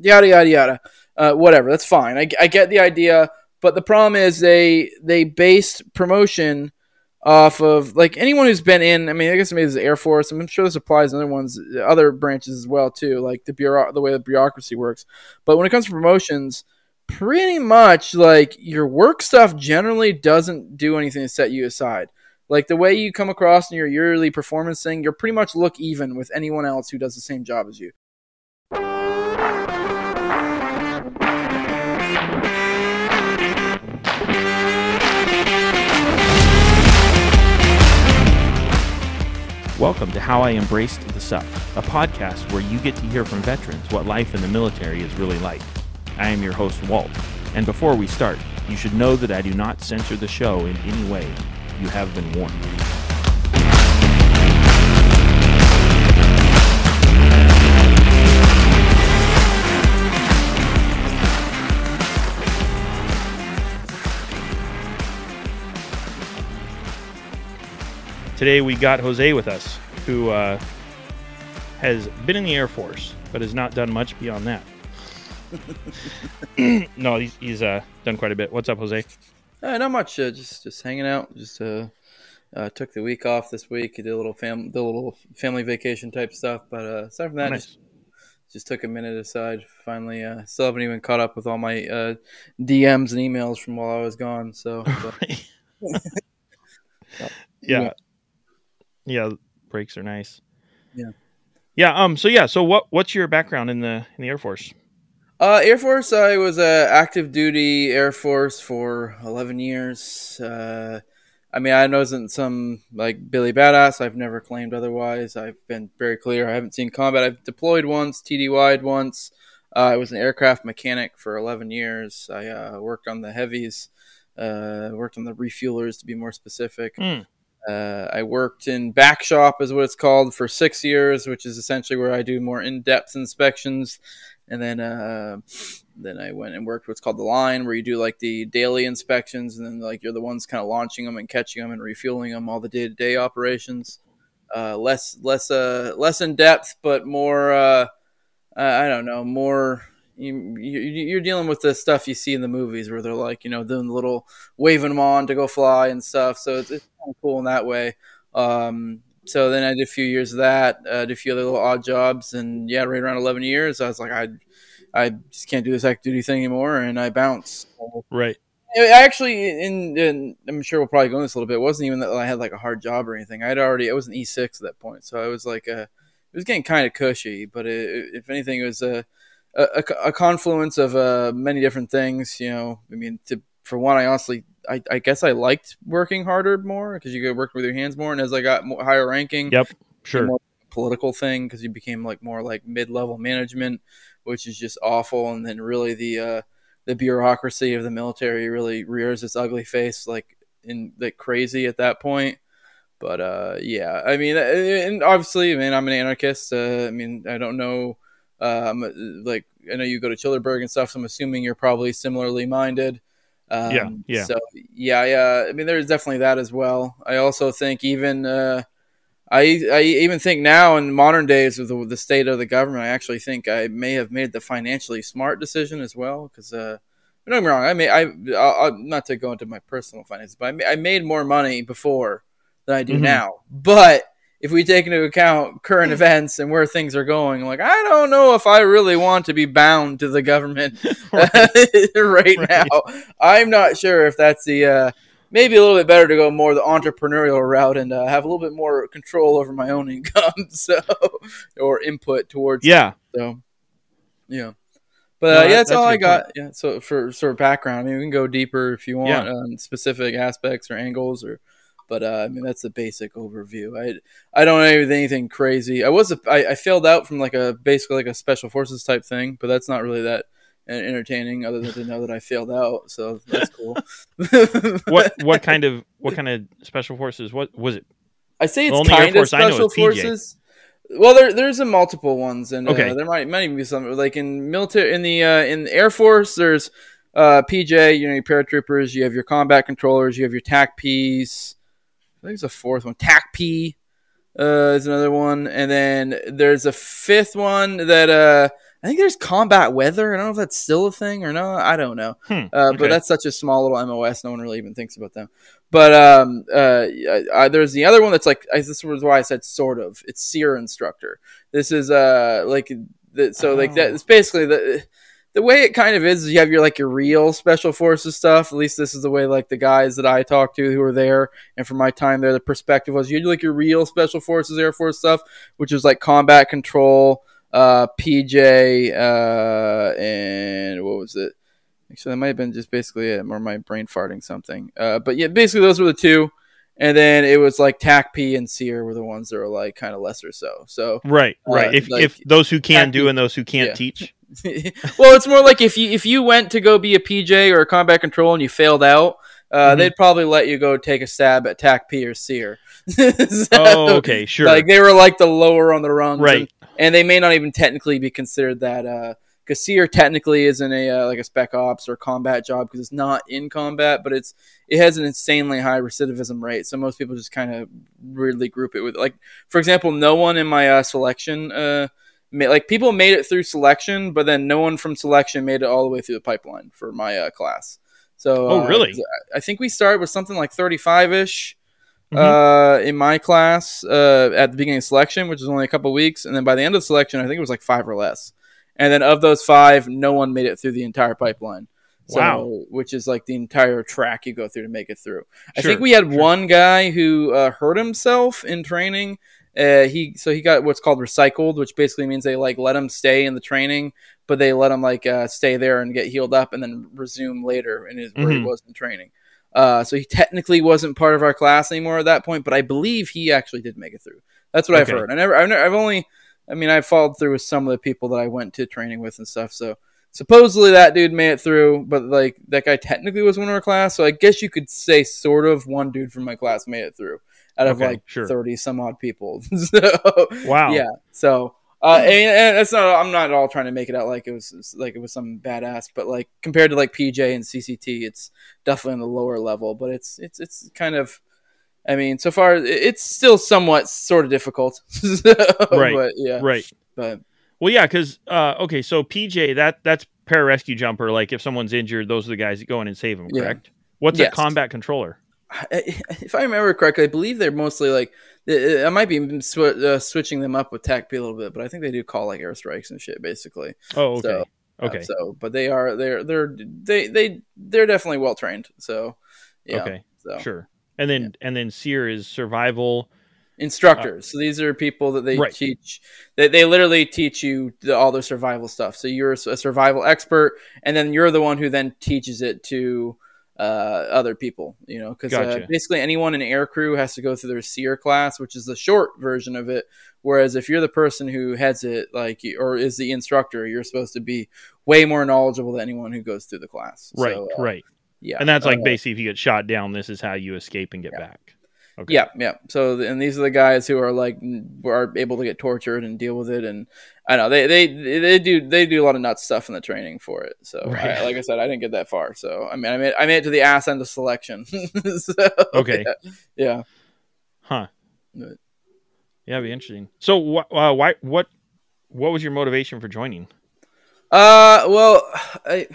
yada yada yada. Uh, whatever, that's fine. I, I get the idea, but the problem is they they based promotion off of like anyone who's been in. I mean, I guess maybe this is Air Force. I'm sure this applies to other ones, other branches as well too, like the bureau, the way the bureaucracy works. But when it comes to promotions, pretty much like your work stuff generally doesn't do anything to set you aside. Like the way you come across in your yearly performance thing, you're pretty much look even with anyone else who does the same job as you. Welcome to How I Embraced the Suck, a podcast where you get to hear from veterans what life in the military is really like. I am your host, Walt, and before we start, you should know that I do not censor the show in any way. You have been warned. Today we got Jose with us, who uh, has been in the Air Force, but has not done much beyond that. no, he's, he's uh, done quite a bit. What's up, Jose? Uh, not much. Uh, just just hanging out. Just uh, uh, took the week off this week. Did a little fam, the little family vacation type stuff. But uh, aside from that, Oh, nice. just, just took a minute aside. Finally, uh, still haven't even caught up with all my uh, DMs and emails from while I was gone. So, but, yeah. Yeah, breaks are nice. Yeah. yeah. Um. So yeah. So what what's your background in the in the Air Force? Uh, Air Force. I was uh, active duty Air Force for eleven years. Uh, I mean, I wasn't some like Billy Badass. I've never claimed otherwise. I've been very clear. I haven't seen combat. I've deployed once, TDY'd once. Uh, I was an aircraft mechanic for eleven years. I uh, worked on the heavies. Uh, worked on the refuelers to be more specific. Hmm. Uh, I worked in back shop, is what it's called, for six years, which is essentially where I do more in-depth inspections. And then, uh, then I went and worked what's called the line, where you do like the daily inspections, and then like you're the ones kind of launching them and catching them and refueling them, all the day-to-day operations. Uh, less, less, uh, less in depth, but more. Uh, I I don't know, more. You, you, you're dealing with the stuff you see in the movies where they're like, you know, doing the little waving them on to go fly and stuff. So it's, it's kind of cool in that way. Um, so then I did a few years of that, uh, did a few other little odd jobs, and yeah, right around 11 years, I was like, I, I just can't do this active duty thing anymore, and I bounced. Right. I actually, in, in I'm sure we'll probably go into this a little bit. It wasn't even that I had like a hard job or anything. I'd already, I was an E6 at that point, so I was like, uh, it was getting kind of cushy. But it, if anything, it was a, a, a confluence of uh, many different things. You know, I mean, to, for one, I honestly, I, I guess I liked working harder more because you could work with your hands more. And as I got more, higher ranking, Yep. Sure. more political thing because you became like more like mid-level management which is just awful and then really the uh the bureaucracy of the military really rears its ugly face like in like crazy at that point but uh yeah i mean and obviously i mean i'm an anarchist uh, i mean i don't know um like i know you go to childerberg and stuff so i'm assuming you're probably similarly minded um, Yeah, yeah. So yeah, yeah. I mean, there's definitely that as well. I also think even uh, I I even think now in modern days with the, the state of the government, I actually think I may have made the financially smart decision as well. Because uh, don't get me wrong, I may I I'll, I'll- not to go into my personal finances, but I, I made more money before than I do Mhm. now. But if we take into account current events and where things are going, like I don't know if I really want to be bound to the government right, Right. now. I'm not sure if that's the uh, maybe a little bit better to go more the entrepreneurial route and uh, have a little bit more control over my own income, so or input towards. Yeah. So, yeah. But No, uh, yeah, that's, that's all I got. Yeah. So for sort of background, I mean, we can go deeper if you want Yeah. on specific aspects or angles, or. But uh, I mean, that's the basic overview. I I don't know anything crazy. I was a, I, I failed out from like a basically like a special forces type thing, but that's not really that entertaining other than to know that I failed out. So that's cool. What what kind of what kind of special forces? What was it? I say it's kind of special forces. Well, there there's a multiple ones, and Okay. uh, there might might even be some like in military in the uh, in the Air Force. There's uh, PJ, you know, your paratroopers. You have your combat controllers. You have your TAC Ps. I think there's a fourth one. TAC P uh, is another one, and then there's a fifth one that uh, I think there's combat weather. I don't know if that's still a thing or not. I don't know. Hmm, Uh, okay. But that's such a small little MOS. No one really even thinks about them. But um, uh, I, there's the other one that's like I, this was why I said sort of. It's SERE instructor. This is uh like the, so like that. Oh. It's basically the the way it kind of is. is You have your like your real special forces stuff. At least this is the way like the guys that I talked to who were there, and from my time there, the perspective was you had like your real special forces, Air Force stuff, which is like combat control, uh, PJ, uh, and what was it? Actually, that might have been just basically it, or my brain farting something. Uh, but yeah, basically those were the two, and then it was like TAC P and SERE were the ones that were like kind of lesser so. So Right, Uh, right. if like, if those who can happy- do and those who can't yeah. teach. well, it's more like if you if you went to go be a PJ or a combat control and you failed out, uh, Mhm. they'd probably let you go take a stab at TAC P or SERE. So, Oh, okay, sure. Like they were like the lower on the rungs, right. and, and they may not even technically be considered that. Uh, SERE technically isn't a uh, like a spec ops or combat job because it's not in combat, but it's it has an insanely high recidivism rate. So most people just kind of weirdly group it with like, for example, no one in my uh, selection, uh, ma- like people made it through selection, but then no one from selection made it all the way through the pipeline for my uh, class. So Oh, uh, really? I think we started with something like thirty five ish Mhm. uh, in my class uh, at the beginning of selection, which was only a couple weeks, and then by the end of selection, I think it was like five or less. And then of those five, no one made it through the entire pipeline. So, Wow. which is like the entire track you go through to make it through. I think we had sure. one guy who uh, hurt himself in training. Uh, he so he got what's called recycled, which basically means they like let him stay in the training, but they let him like uh, stay there and get healed up, and then resume later in his where he Mhm. was in training. Uh, so he technically wasn't part of our class anymore at that point, but I believe he actually did make it through. That's what Okay. I've heard. I never, I've, never, I've only, I mean, I followed through with some of the people that I went to training with and stuff. So supposedly that dude made it through, but like that guy technically was one of our class. So I guess you could say sort of one dude from my class made it through out of Okay, like sure. thirty some odd people. so Wow. yeah. So. Uh, and, and it's not. I'm not at all trying to make it out like it was like it was some badass, but like compared to like PJ and CCT, it's definitely on the lower level. But it's it's it's kind of. I mean, so far it's still somewhat sort of difficult. Right, But yeah. Right. But Well, yeah, because uh, okay, so PJ, that that's pararescue jumper. Like if someone's injured, those are the guys that go in and save them. Yeah. Correct. What's a combat controller? I- if I remember correctly, I believe they're mostly like I might be sw- uh, switching them up with TACP a little bit, but I think they do call like airstrikes and shit basically. Oh, okay. So, Uh, okay. so, but they are they're they're they they they're definitely well trained. So, yeah. Okay. So Sure. And then and then SERE is survival. instructors. so these are people that they Right. teach. They they literally teach you the, all the survival stuff. So you're a survival expert, and then you're the one who then teaches it to uh, other people. You know, because uh, basically anyone in air crew has to go through their SERE class, which is the short version of it. Whereas if you're the person who heads it, like or is the instructor, you're supposed to be way more knowledgeable than anyone who goes through the class. Right. So, uh, right. Yeah. And that's like Uh, basically if you get shot down, this is how you escape and get Yeah. back. Okay. Yeah, yeah. So, and these are the guys who are like are able to get tortured and deal with it, and I know they they they do they do a lot of nuts stuff in the training for it. So, Right. I, like I said, I didn't get that far. So, I mean, I made I made it to the ass end of selection. so, Okay. yeah, yeah. Huh. Right. Yeah, it'd be interesting. So, wh- uh, why? What? What was your motivation for joining? Uh, well, I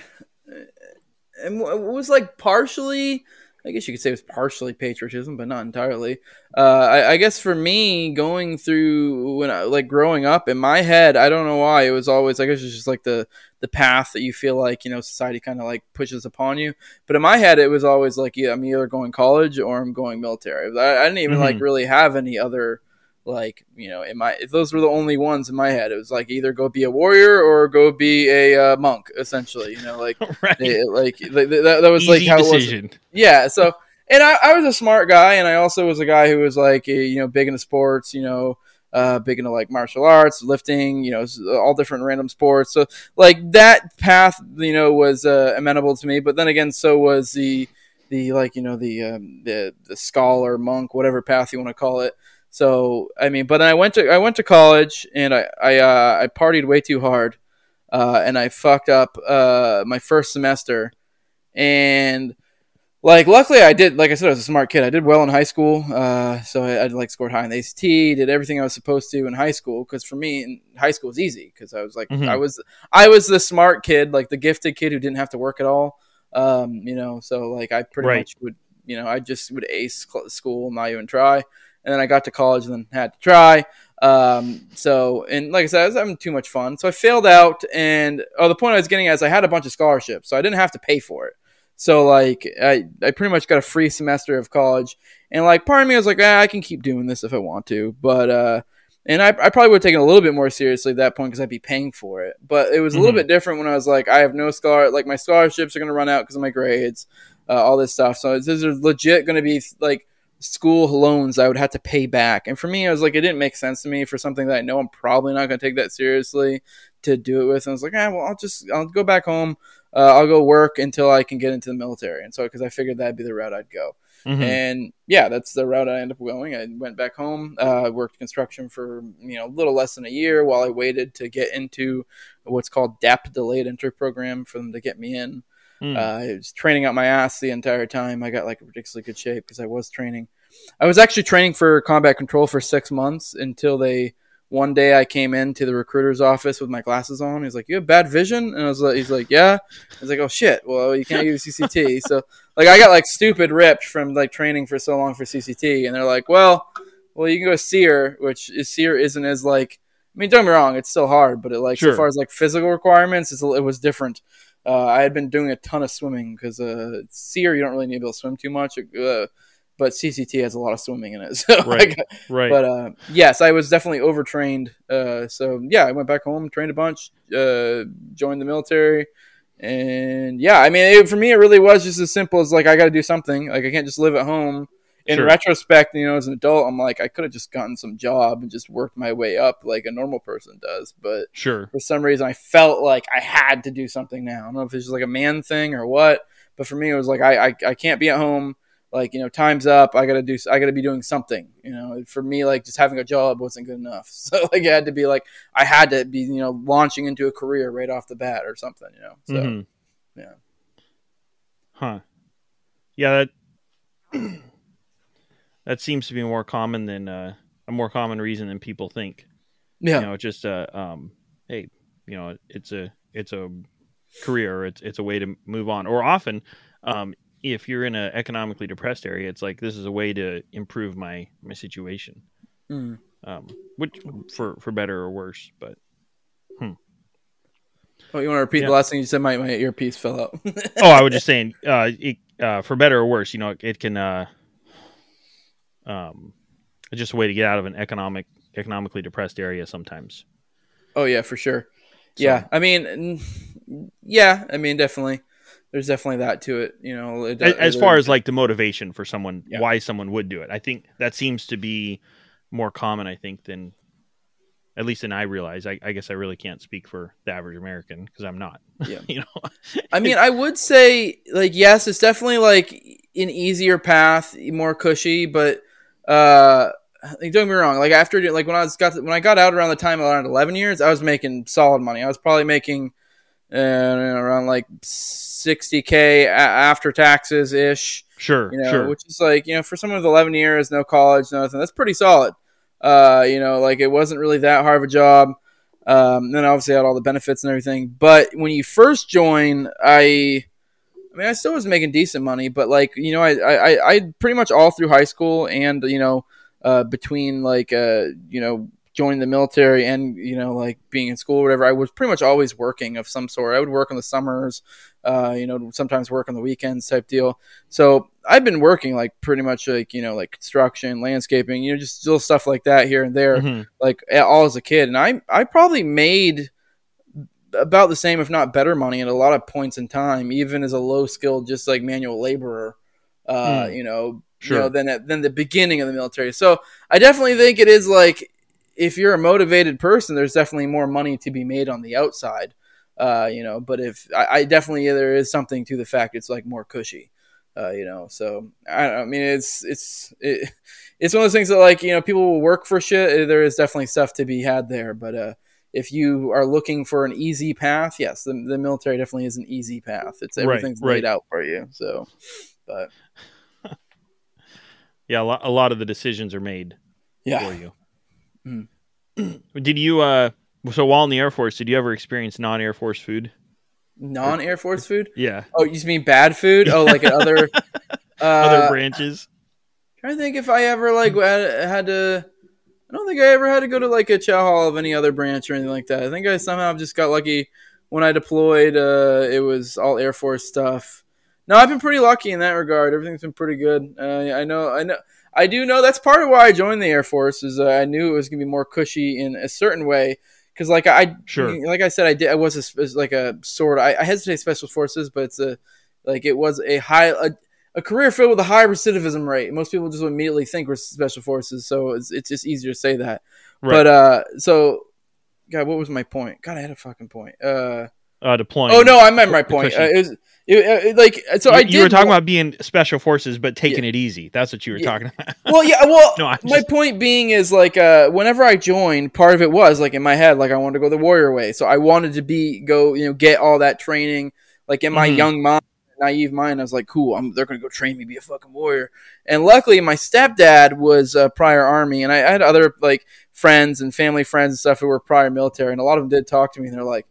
and it was like partially. I guess you could say it was partially patriotism, but not entirely. Uh, I, I guess for me, going through when I like growing up in my head, I don't know why it was always. I guess it's just like the the path that you feel like you know society kind of like pushes upon you. But in my head, it was always like, yeah, I'm either going college or I'm going military. I, I didn't even like Mhm. really have any other like you know in my if those were the only ones in my head it was like either go be a warrior or go be a uh, monk essentially you know like right. like th- th- that, that was Easy like how it was. yeah so and I, I was a smart guy and i also was a guy who was like you know big into sports you know uh, big into like martial arts lifting you know all different random sports. So like that path you know was uh, amenable to me but then again so was the the like you know the um, the the scholar monk whatever path you want to call it so I mean, but then I went to I went to college and I I, uh, I partied way too hard, uh, and I fucked up uh, my first semester, and like luckily I did like I said I was a smart kid. I did well in high school, uh, so I, I like scored high in the ACT, did everything I was supposed to in high school. Because for me, in high school was easy because I was like Mhm. I was I was the smart kid, like the gifted kid who didn't have to work at all. Um, you know, so like I pretty Right. much would you know I just would ace school, not even try, and then I got to college and then had to try. Um, so and like I said, I was having too much fun, so I failed out. And oh, the point I was getting at is I had a bunch of scholarships, so I didn't have to pay for it. So like I, I pretty much got a free semester of college, and like part of me was like, ah, I can keep doing this if I want to, but uh, and I, I probably would have taken it a little bit more seriously at that point because I'd be paying for it. But it was a little Mhm. bit different when I was like, I have no scholar, like my scholarships are going to run out because of my grades, uh, all this stuff. So this is legit going to be like school loans I would have to pay back. And for me, I was like, it didn't make sense to me for something that I know I'm probably not going to take that seriously to do it with. And I was like, ah, well, I'll just I'll go back home. Uh, I'll go work until I can get into the military. And so because I figured that'd be the route I'd go. Mhm. And yeah, that's the route I ended up going. I went back home, uh, worked construction for you know a little less than a year while I waited to get into what's called DEP delayed entry program for them to get me in. Mm. Uh, I was training out my ass the entire time. I got like a ridiculously good shape because I was training. I was actually training for combat control for six months until they. One day I came into the recruiter's office with my glasses on. He's like, "You have bad vision," and I was like, "He's like, yeah." I was like, "Oh shit! Well, you can't use CCT." so like I got like stupid ripped from like training for so long for CCT, and they're like, "Well, well, you can go SERE, which is SERE isn't as like. I mean, don't get me wrong, it's still hard, but it like Sure. so far as like physical requirements, it's, it was different. Uh, I had been doing a ton of swimming because uh, SERE you don't really need to be able to swim too much, uh, but CCT has a lot of swimming in it. So Right. like, right. but uh, yes, I was definitely overtrained. Uh, so yeah, I went back home, trained a bunch, uh, joined the military, and yeah, I mean, it, for me, it really was just as simple as like I got to do something. Like I can't just live at home. In Sure. retrospect, you know, as an adult, I'm like I could have just gotten some job and just worked my way up like a normal person does, but sure. for some reason I felt like I had to do something now. I don't know if it's just like a man thing or what, but for me it was like I I, I can't be at home. Like you know, time's up. I gotta do. I gotta be doing something. You know, for me, like just having a job wasn't good enough. So like it had to be like I had to be you know launching into a career right off the bat or something. You know. So Mhm. yeah. Huh. Yeah, that that seems to be more common than uh, a more common reason than people think. yeah, You know, just uh, um, hey, you know, it's a it's a career. It's it's a way to move on. Or often, um, if you're in an economically depressed area, it's like this is a way to improve my my situation. Mm. Um, which for for better or worse, but Oh, you want to repeat Yeah. the last thing you said? My my earpiece fell out. oh, I was just saying, uh, it, uh, for better or worse, you know, it can, uh, um, just a way to get out of an economic, economically depressed area sometimes. oh yeah, for sure. So- Yeah, I mean, yeah, I mean, definitely. There's definitely that to it. You know, it, as, as it- far as like the motivation for someone, Yeah. why someone would do it, I think that seems to be more common. I think than, at least than I realize. I, I guess I really can't speak for the average American because I'm not. Yeah. you know. I mean, I would say like yes, it's definitely like an easier path, more cushy, but uh like, don't get me wrong. Like after like when I was got when I got out around the time around eleven years, I was making solid money. I was probably making uh, around like sixty k after taxes ish. Sure, You know, sure. which is like you know for someone with eleven years, no college, no nothing. That's pretty solid. Uh, you know, like it wasn't really that hard of a job. Um, then obviously I had all the benefits and everything. But when you first join, I, I mean, I still was making decent money, but like you know, I, I, I pretty much all through high school and you know, uh, between like uh, you know, joining the military and you know, like being in school or whatever, I was pretty much always working of some sort. I would work in the summers, uh, you know, sometimes work on the weekends type deal. So I've been working like pretty much like you know, like construction, landscaping, you know, just little stuff like that here and there Mhm. like all as a kid and i i probably made about the same if not better money at a lot of points in time even as a low skilled just like manual laborer uh Hmm. you know Sure. you know than at than the beginning of the military so i definitely think it is like if you're a motivated person there's definitely more money to be made on the outside uh you know but if i, I definitely there is something to the fact it's like more cushy uh, you know, so I, I mean, it's it's it, it's one of those things that like you know people will work for shit. There is definitely stuff to be had there, but uh, if you are looking for an easy path, yes, the, the military definitely is an easy path. It's everything's right. laid out for you. So But Yeah, a lot, a lot of the decisions are made yeah, for you. Mm. Did you uh so while in the Air Force, did you ever experience non Air Force food? non Air Force food. Yeah. Oh, you mean bad food? Oh, like at other uh, Other branches? Trying to think if I ever like had, had to. I don't think I ever had to go to like a chow hall of any other branch or anything like that. I think I somehow just got lucky when I deployed. Uh, it was all Air Force stuff. No, I've been pretty lucky in that regard. Everything's been pretty good. Uh, I know, I know, I do know that's part of why I joined the Air Force. Is uh, I knew it was gonna be more cushy in a certain way because, like I, Sure. like I said, I did. I was a, like a sort. I, I hesitate special forces, but it's a like it was a high a, a career filled with a high recidivism rate. Most people just immediately think we're special forces, so it's it's just easier to say that. Right. But uh, so God, what was my point? God, I had a fucking point. Uh, uh deploying. oh no, I meant my point. Uh, it was it, it, like so. you, I you were talking about being special forces but taking it easy. That's what you were Yeah. talking about. Well, yeah. Well, No, I my point being is like, uh, whenever I joined, part of it was like in my head, like I wanted to go the warrior way. So I wanted to be go, you know, get all that training. Like in my Mhm. young mind, naive mind, I was like, cool. I'm, they're gonna go train me to be a fucking warrior. And luckily, my stepdad was uh, prior army, and I, I had other like friends and family friends and stuff who were prior military, and a lot of them did talk to me, and they're like,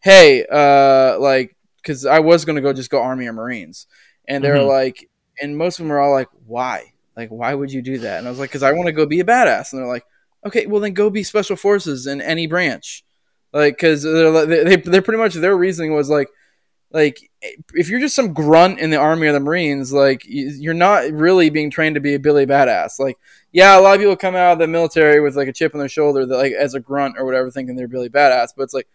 hey, uh, like, because I was gonna go just go army or marines, and they were Mhm. like, and most of them were all like, why? Like, why would you do that? And I was like, because I want to go be a badass. And they're like, okay, well then go be special forces in any branch, like, because they're like- they they're pretty much their reasoning was like, like if you're just some grunt in the army or the marines, like you- you're not really being trained to be a Billy badass. Like, yeah, a lot of people come out of the military with like a chip on their shoulder, that like as a grunt or whatever, thinking they're Billy badass. But it's like,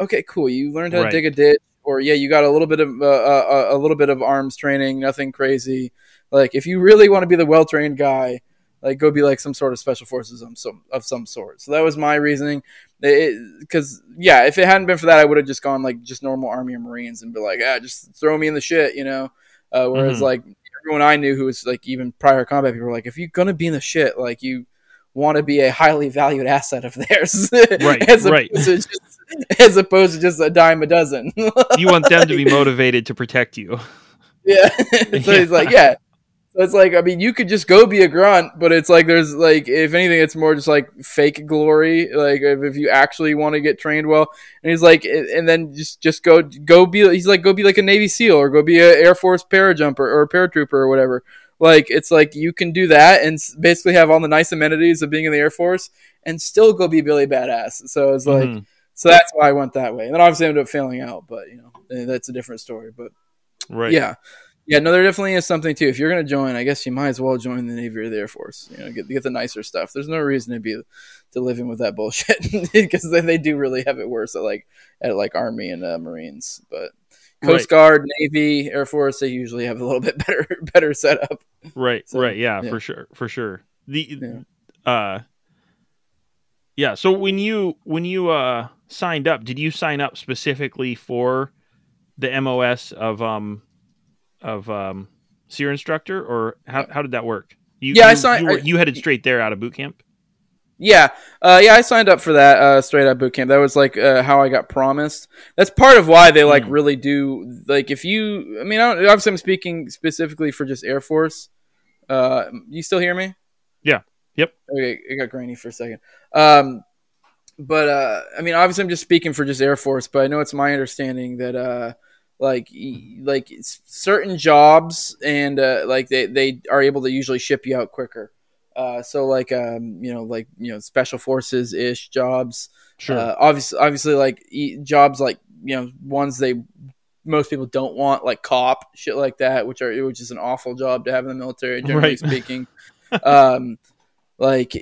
okay, cool, you learned how Right. to dig a ditch, or yeah, you got a little bit of uh, uh, a little bit of arms training, nothing crazy. Like, if you really want to be the well trained guy, like go be like some sort of special forces of some of some sort. So that was my reasoning. Because yeah, if it hadn't been for that, I would have just gone like just normal army or marines and be like, ah, just throw me in the shit, you know. Uh, whereas Mhm. like everyone I knew who was like even prior combat people were like, if you're gonna be in the shit, like you want to be a highly valued asset of theirs, Right, as right. opposed to just, as opposed to just a dime a dozen. you want them to be motivated to protect you. Yeah. so he's like, yeah. So it's like, I mean, you could just go be a grunt, but it's like there's like, if anything, it's more just like fake glory. Like if, if you actually want to get trained well, and he's like, and then just just go go be. He's like, go be like a Navy SEAL or go be a Air Force parajumper or a paratrooper or whatever. Like it's like you can do that and basically have all the nice amenities of being in the Air Force and still go be Billy Badass. So it's like, Mhm. so that's why I went that way. And then obviously I ended up failing out, but you know, that's a different story. But Right. yeah. Yeah, no, there definitely is something too. If you're going to join, I guess you might as well join the Navy or the Air Force. You know, get get the nicer stuff. There's no reason to be to live in with that bullshit because they, they do really have it worse at like at like Army and uh, Marines. But Coast Right. Guard, Navy, Air Force, they usually have a little bit better better setup. Right, So, right, yeah, yeah. for sure, for sure. The Yeah. uh yeah, so when you when you uh signed up, did you sign up specifically for the MOS of um of um your instructor or how how did that work? You, Yeah, I signed- you, were- I- you headed straight there out of boot camp? Yeah, uh, yeah, I signed up for that uh, straight out of boot camp. That was like uh, how I got promised. That's part of why they like Mm. really do like if you. I mean, I don't, obviously I'm speaking specifically for just Air Force. Uh, you still hear me? Yeah. Yep. Okay, it got grainy for a second. Um, but uh, I mean, obviously I'm just speaking for just Air Force, but I know it's my understanding that uh, like like certain jobs and uh, like they they are able to usually ship you out quicker. Uh, so like um, you know like you know special forces ish jobs. Sure. Uh, obviously, obviously like e- jobs like you know ones they most people don't want like cop shit like that, which are which is an awful job to have in the military generally Right. speaking. um, like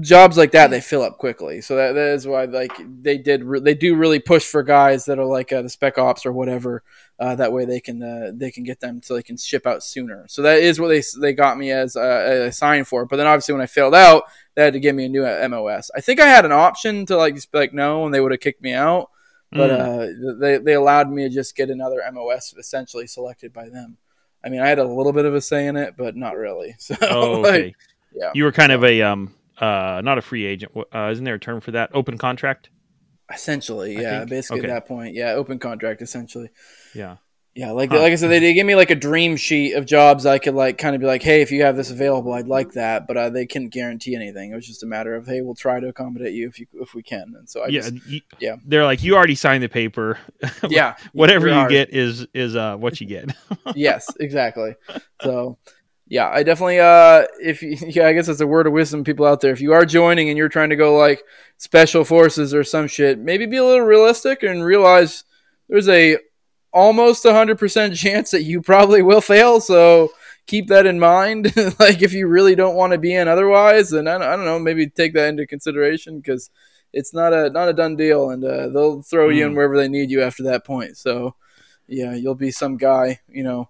jobs like that they fill up quickly. So that, that is why like they did re- they do really push for guys that are like uh, the spec ops or whatever uh, that way they can uh, they can get them so they can ship out sooner. So that is what they they got me as uh, a sign for. But then obviously when i failed out they had to give me a new uh, mos i think i had an option to like just be like no and they would have kicked me out. But Mm. uh, they, they allowed me to just get another mos essentially selected by them. I mean i had a little bit of a say in it but not really. So oh, like, okay. Yeah. You were kind of a um uh not a free agent. Uh, isn't there a term for that? Open contract? Essentially, yeah. Basically, okay. at that point, yeah, open contract. Essentially, Yeah. Yeah, like huh. like I said, they, they gave me like a dream sheet of jobs I could like kind of be like, hey, if you have this available, I'd like that, but uh, they couldn't guarantee anything. It was just a matter of, hey, we'll try to accommodate you if you if we can. And so I yeah, just, you, yeah, they're like, you already signed the paper. yeah, whatever you get is is uh what you get. yes, exactly. So yeah, I definitely uh if you, yeah, I guess it's a word of wisdom people out there. If you are joining and you're trying to go like special forces or some shit, maybe be a little realistic and realize there's a almost 100% chance that you probably will fail. So keep that in mind. like if you really don't want to be in otherwise, then I don't, I don't know, maybe take that into consideration because it's not a not a done deal, and uh, they'll throw mm. you in hmm. wherever they need you after that point. So yeah, you'll be some guy, you know.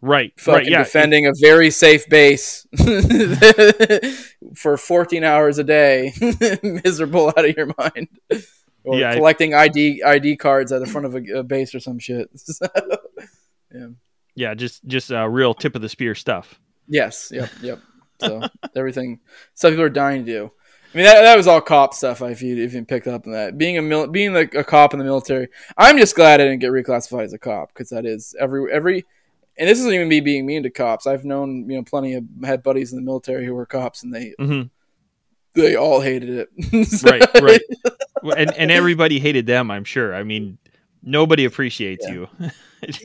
Right, fucking right, yeah. defending a very safe base for 14 hours a day, miserable out of your mind or yeah, collecting I, ID ID cards at the front of a, a base or some shit. So, yeah, yeah, just just uh, real tip of the spear stuff. Yes, yep, yep. So everything some people are dying to do. I mean, that, that was all cop stuff. If you if you picked up on that, being a mil- being like a cop in the military, I'm just glad I didn't get reclassified as a cop because that is every every. And this isn't even me being mean to cops. I've known you know plenty of had buddies in the military who were cops, and they mm-hmm they all hated it. so, right, right. And and everybody hated them, I'm sure. I mean, nobody appreciates yeah. you.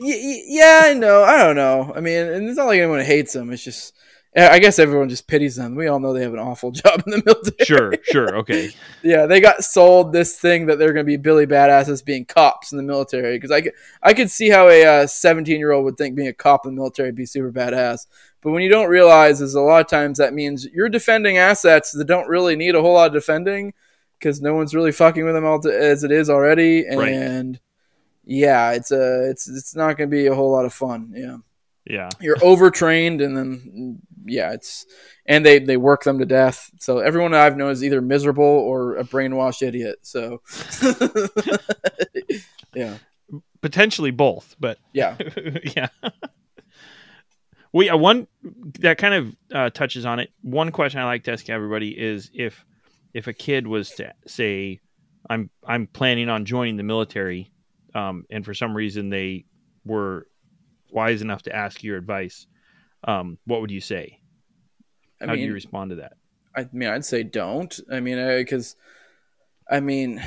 yeah, I know. I don't know. I mean, and it's not like anyone hates them. It's just I guess everyone just pities them. We all know they have an awful job in the military. Sure, sure, okay. yeah, they got sold this thing that they're going to be Billy badasses being cops in the military because I could, I could see how a 17 uh, year old would think being a cop in the military would be super badass. But when you don't realize is a lot of times that means you're defending assets that don't really need a whole lot of defending because no one's really fucking with them all to, as it is already, and right. yeah, it's a it's it's not going to be a whole lot of fun. Yeah. Yeah. You're overtrained and then yeah, it's and they they work them to death. So everyone I've known is either miserable or a brainwashed idiot. So yeah. Potentially both, but yeah. yeah. We uh, one that kind of uh, touches on it. One question I like to ask everybody is if if a kid was to say, "I'm I'm planning on joining the military," um, and for some reason they were wise enough to ask your advice, um, what would you say? I How mean, do you respond to that? I mean, I'd say don't. I mean, because I, I, mean,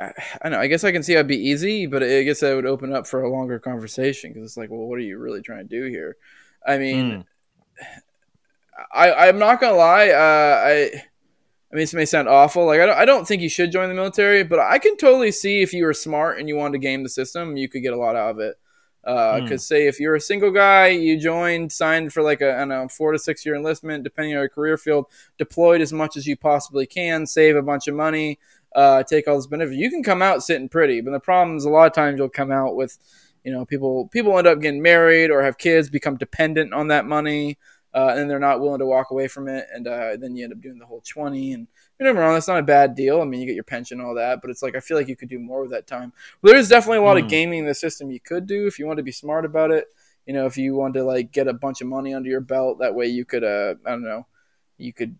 I, I, know. I guess I can see it'd be easy, but I guess that would open up for a longer conversation because it's like, well, what are you really trying to do here? I mean, mm. I I'm not gonna lie. Uh, I I mean, this may sound awful. Like I don't, I don't think you should join the military, but I can totally see if you were smart and you wanted to game the system, you could get a lot out of it. Because uh, mm. say if you're a single guy, you joined, signed for like a I don't know four to six year enlistment, depending on your career field, deployed as much as you possibly can, save a bunch of money, uh, take all this benefit. You can come out sitting pretty, but the problem is a lot of times you'll come out with, you know, people people end up getting married or have kids, become dependent on that money, uh, and they're not willing to walk away from it, and uh, then you end up doing the whole twenty and never wrong, that's not a bad deal. I mean, you get your pension, all that, but it's like I feel like you could do more with that time. Well, there is definitely a lot mm. of hmm. gaming in the system you could do if you want to be smart about it. You know, if you want to like get a bunch of money under your belt, that way you could, uh, I don't know, you could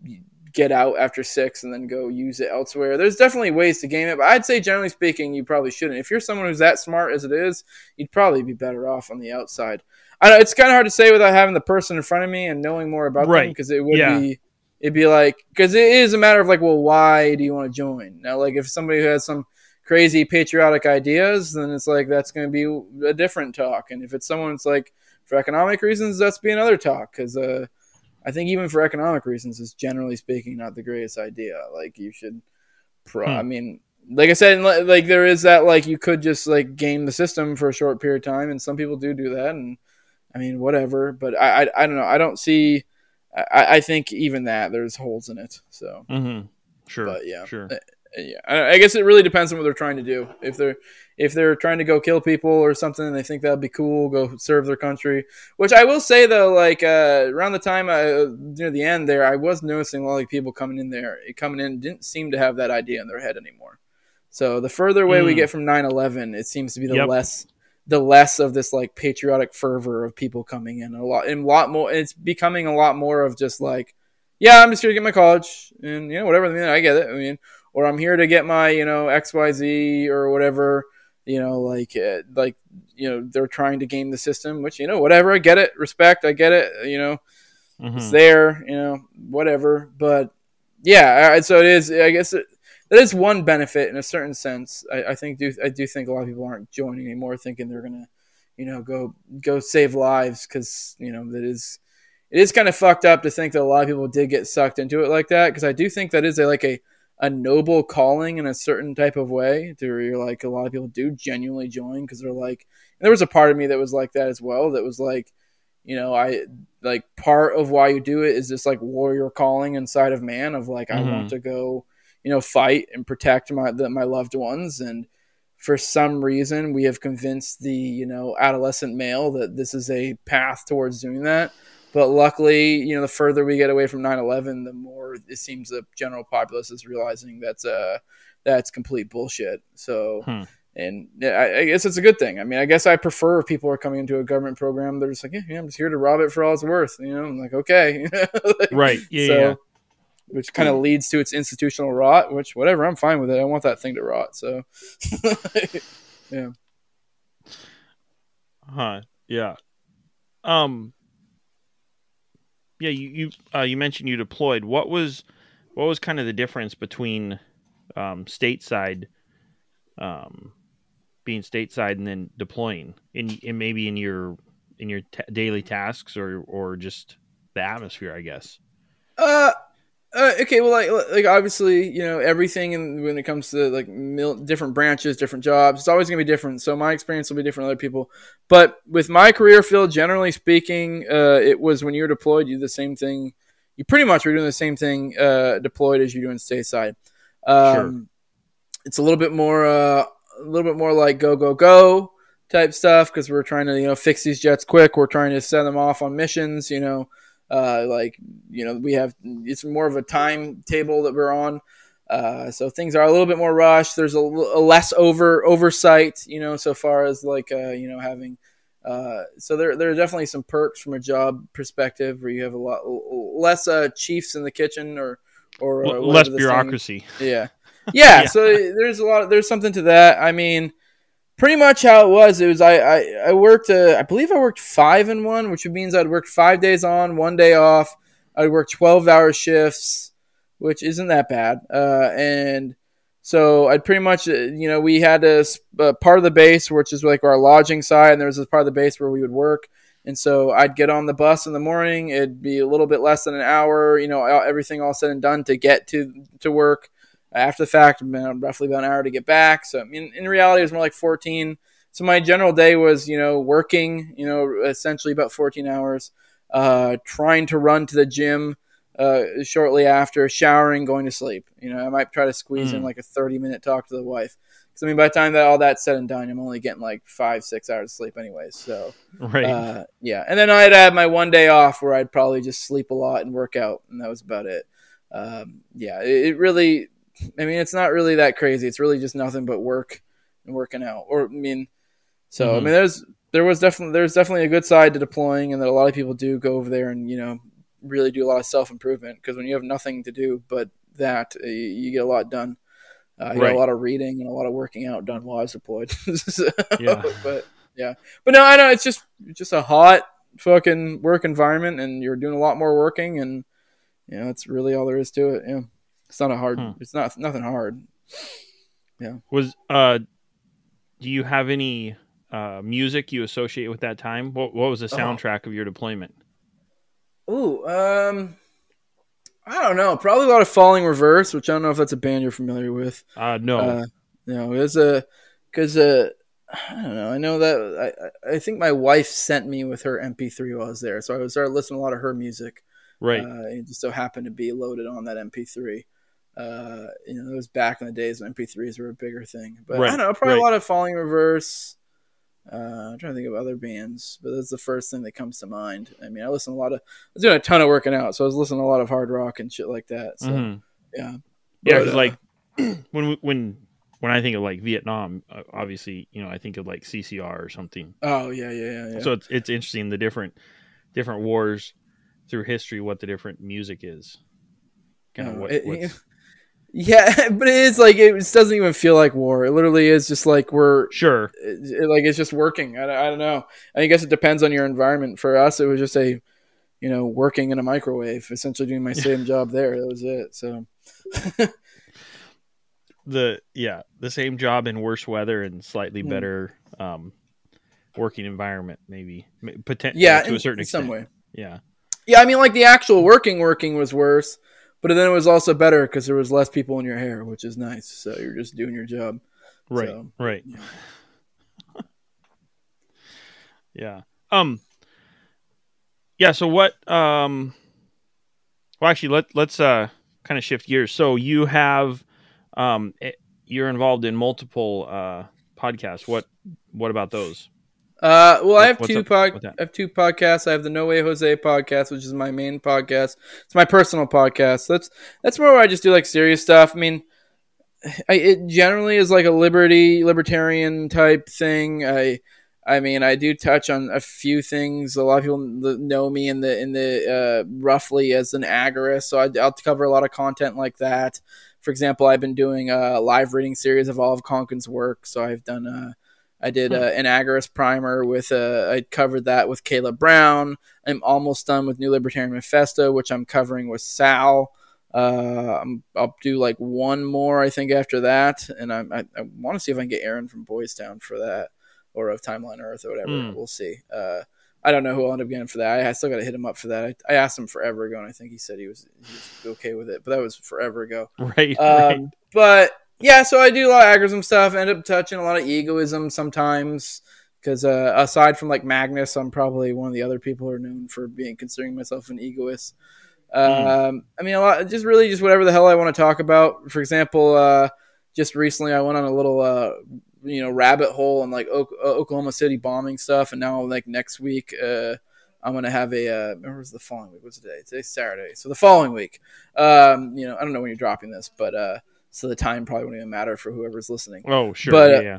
get out after six and then go use it elsewhere. There's definitely ways to game it, but I'd say generally speaking, you probably shouldn't. If you're someone who's that smart as it is, you'd probably be better off on the outside. I know it's kind of hard to say without having the person in front of me and knowing more about right. them because it would yeah. be it'd be like because it is a matter of like, well, why do you want to join? Now, like if somebody who has some crazy patriotic ideas, then it's like that's going to be a different talk. And if it's someone that's like for economic reasons, that's be another talk. Because uh, I think even for economic reasons, is generally speaking not the greatest idea. Like you should, pro. Hmm. I mean, like I said, like there is that like you could just like game the system for a short period of time, and some people do do that, and I mean whatever. But I I, I don't know. I don't see I, I think even that there's holes in it. So mm-hmm. sure, but yeah, sure. Uh, yeah, I guess it really depends on what they're trying to do. If they're if they're trying to go kill people or something, they think that'd be cool, go serve their country. Which I will say though, like uh, around the time I, uh, near the end there, I was noticing a lot of people coming in there, coming in didn't seem to have that idea in their head anymore. So the further away mm. we get from 9/11, it seems to be the yep. less the less of this like patriotic fervor of people coming in a lot and a lot more it's becoming a lot more of just like yeah i'm just here to get my college and you know whatever i mean i get it i mean or i'm here to get my you know xyz or whatever you know, like uh, like you know they're trying to game the system, which you know whatever. I get it, respect, I get it. You know, mm-hmm. it's there, you know, whatever. But yeah, so it is. I guess it, that is one benefit in a certain sense. I, I think do I do think a lot of people aren't joining anymore, thinking they're gonna, you know, go go save lives because you know that is it is kind of fucked up to think that a lot of people did get sucked into it like that because I do think that is a, like a a noble calling in a certain type of way to where you're like a lot of people do genuinely join because they're like there was a part of me that was like that as well that was like you know i like part of why you do it is this like warrior calling inside of man of like mm-hmm. i want mm-hmm. to go you know fight and protect my the, my loved ones and for some reason we have convinced the you know adolescent male that this is a path towards doing that but luckily, you know, the further we get away from 9/11, the more it seems the general populace is realizing that's uh that's complete bullshit. So. Hmm. And I, I, guess it's a good thing. I mean, I guess I prefer if people are coming into a government program. They're just like, yeah, yeah I'm just here to rob it for all it's worth. You know, I'm like, okay, like, right, yeah, so, yeah. Which kind of leads to its institutional rot. Which, whatever, I'm fine with it. I want that thing to rot. So, yeah. Huh. Yeah. Um yeah, you you uh, you mentioned you deployed. What was what was kind of the difference between um, stateside, um, being stateside and then deploying in, in maybe in your in your t- daily tasks or or just the atmosphere, I guess. Uh, uh, okay, well, like, like obviously, you know, everything in, when it comes to like mil- different branches, different jobs, it's always going to be different. So my experience will be different than other people. But with my career field, generally speaking, uh, it was when you were deployed, you did the same thing. You pretty much were doing the same thing uh, deployed as you do in stateside. Um, sure. It's a little bit more, uh, a little bit more like go go go type stuff because we're trying to you know fix these jets quick. We're trying to send them off on missions. You know uh, like you know, we have it's more of a timetable that we're on. Uh, so things are a little bit more rushed. There's a, a, less over oversight, you know, so far as like uh, you know having. Uh, so there, there are definitely some perks from a job perspective where you have a lot less uh, chiefs in the kitchen or or uh, less bureaucracy. Yeah. yeah, yeah. So there's a lot. There's something to that. I mean, pretty much how it was. It was I I, I worked uh, I believe I worked five in one, which means I'd work five days on, one day off. I'd work twelve hour shifts, which isn't that bad. Uh, and so I'd pretty much uh, you know we had a uh, part of the base, which is like our lodging side, and there was this part of the base where we would work. And so I'd get on the bus in the morning. It'd be a little bit less than an hour, you know, everything all said and done to get to to work after the fact, roughly about an hour to get back. So in, in reality, it was more like 14. So my general day was, you know, working, you know, essentially about 14 hours, uh, trying to run to the gym uh, shortly after, showering, going to sleep. You know, I might try to squeeze mm. in like a 30 minute talk to the wife. Because I mean, by the time that all that's said and done, I'm only getting like five, six hours of sleep, anyways. So, right, uh, yeah. And then I'd have my one day off where I'd probably just sleep a lot and work out, and that was about it. Um, yeah, it, it really I mean, it's not really that crazy. It's really just nothing but work and working out. Or I mean, so mm-hmm. I mean, there's there was definitely there's definitely a good side to deploying, and that a lot of people do go over there and you know really do a lot of self improvement because when you have nothing to do but that, you, you get a lot done. Uh, I got a lot of reading and a lot of working out done while I was deployed. so, yeah. But yeah, but no, I know it's just just a hot fucking work environment, and you're doing a lot more working, and you know, that's really all there is to it. Yeah. It's not a hard. Hmm. It's not nothing hard. Yeah. Was uh, do you have any uh music you associate with that time? What What was the oh. soundtrack oh. of your deployment? Ooh, um, I don't know. Probably a lot of Falling Reverse, which I don't know if that's a band you're familiar with. Uh, no. Uh, no, it's a because uh, I don't know. I know that I I think my wife sent me with her MP3 while I was there, so I started listening to a lot of her music. Right. Uh, it just so happened to be loaded on that MP3. Uh, you know, it was back in the days when MP3s were a bigger thing. But right, I don't know, probably right. a lot of Falling Reverse. Uh, I'm trying to think of other bands, but that's the first thing that comes to mind. I mean, I listen a lot of, I was doing a ton of working out, so I was listening to a lot of hard rock and shit like that. So, mm-hmm. yeah. Yeah, because uh, like when, when, when I think of like Vietnam, uh, obviously, you know, I think of like CCR or something. Oh yeah, yeah, yeah. yeah. So it's it's interesting the different different wars through history, what the different music is. Kind of what, it, Yeah, but it is like it doesn't even feel like war. It literally is just like we're Sure. it, it- like it's just working. I, I don't know. I guess it depends on your environment. For us, it was just a you know working in a microwave, essentially doing my same job there. That was it. So The yeah, the same job in worse weather and slightly Hmm. better um working environment maybe. Poten- yeah, to in, a certain in extent. some way. Yeah. Yeah, I mean, like the actual working working was worse, but then it was also better because there was less people in your hair, which is nice. So you're just doing your job. Right. So, right. yeah. Yeah. Um Yeah, so what um well actually let let's uh kind of shift gears. So you have um eh, you're involved in multiple uh podcasts. What what about those? Uh, well, I have What's two up pod. I have two podcasts. I have the No Way Jose podcast, which is my main podcast. It's my personal podcast. That's that's more where I just do like serious stuff. I mean, I, it generally is like a liberty libertarian type thing. I I mean, I do touch on a few things. A lot of people know me in the in the uh, roughly as an agorist, so I, I'll cover a lot of content like that. For example, I've been doing a live reading series of all of Konkin's work. So I've done uh, I did uh, an agorist primer with uh, I covered that with Caleb Brown. I'm almost done with New Libertarian Manifesto, which I'm covering with Sal. Uh, I'm, I'll do like one more, I think, after that, and I, I, I want to see if I can get Aaron from Boys Town for that, or of Timeline Earth or whatever. Mm. We'll see. Uh, I don't know who I'll end up getting for that. I, I still got to hit him up for that. I, I asked him forever ago, and I think he said he was, he was okay with it, but that was forever ago. Right. right. Um, but yeah, so I do a lot of agorism stuff. End up touching a lot of egoism sometimes because uh, aside from like Magnus, I'm probably one of the other people who are known for being considering myself an egoist. Um, I mean, a lot, just really just whatever the hell I want to talk about. For example, uh, just recently I went on a little uh, you know rabbit hole on like o- uh, Oklahoma City bombing stuff, and now like next week. Uh, I'm gonna have a. Uh, remember, was the following week? What's today? Today's Saturday. So the following week, um, you know, I don't know when you're dropping this, but uh, so the time probably won't even matter for whoever's listening. oh, sure. but, uh, yeah,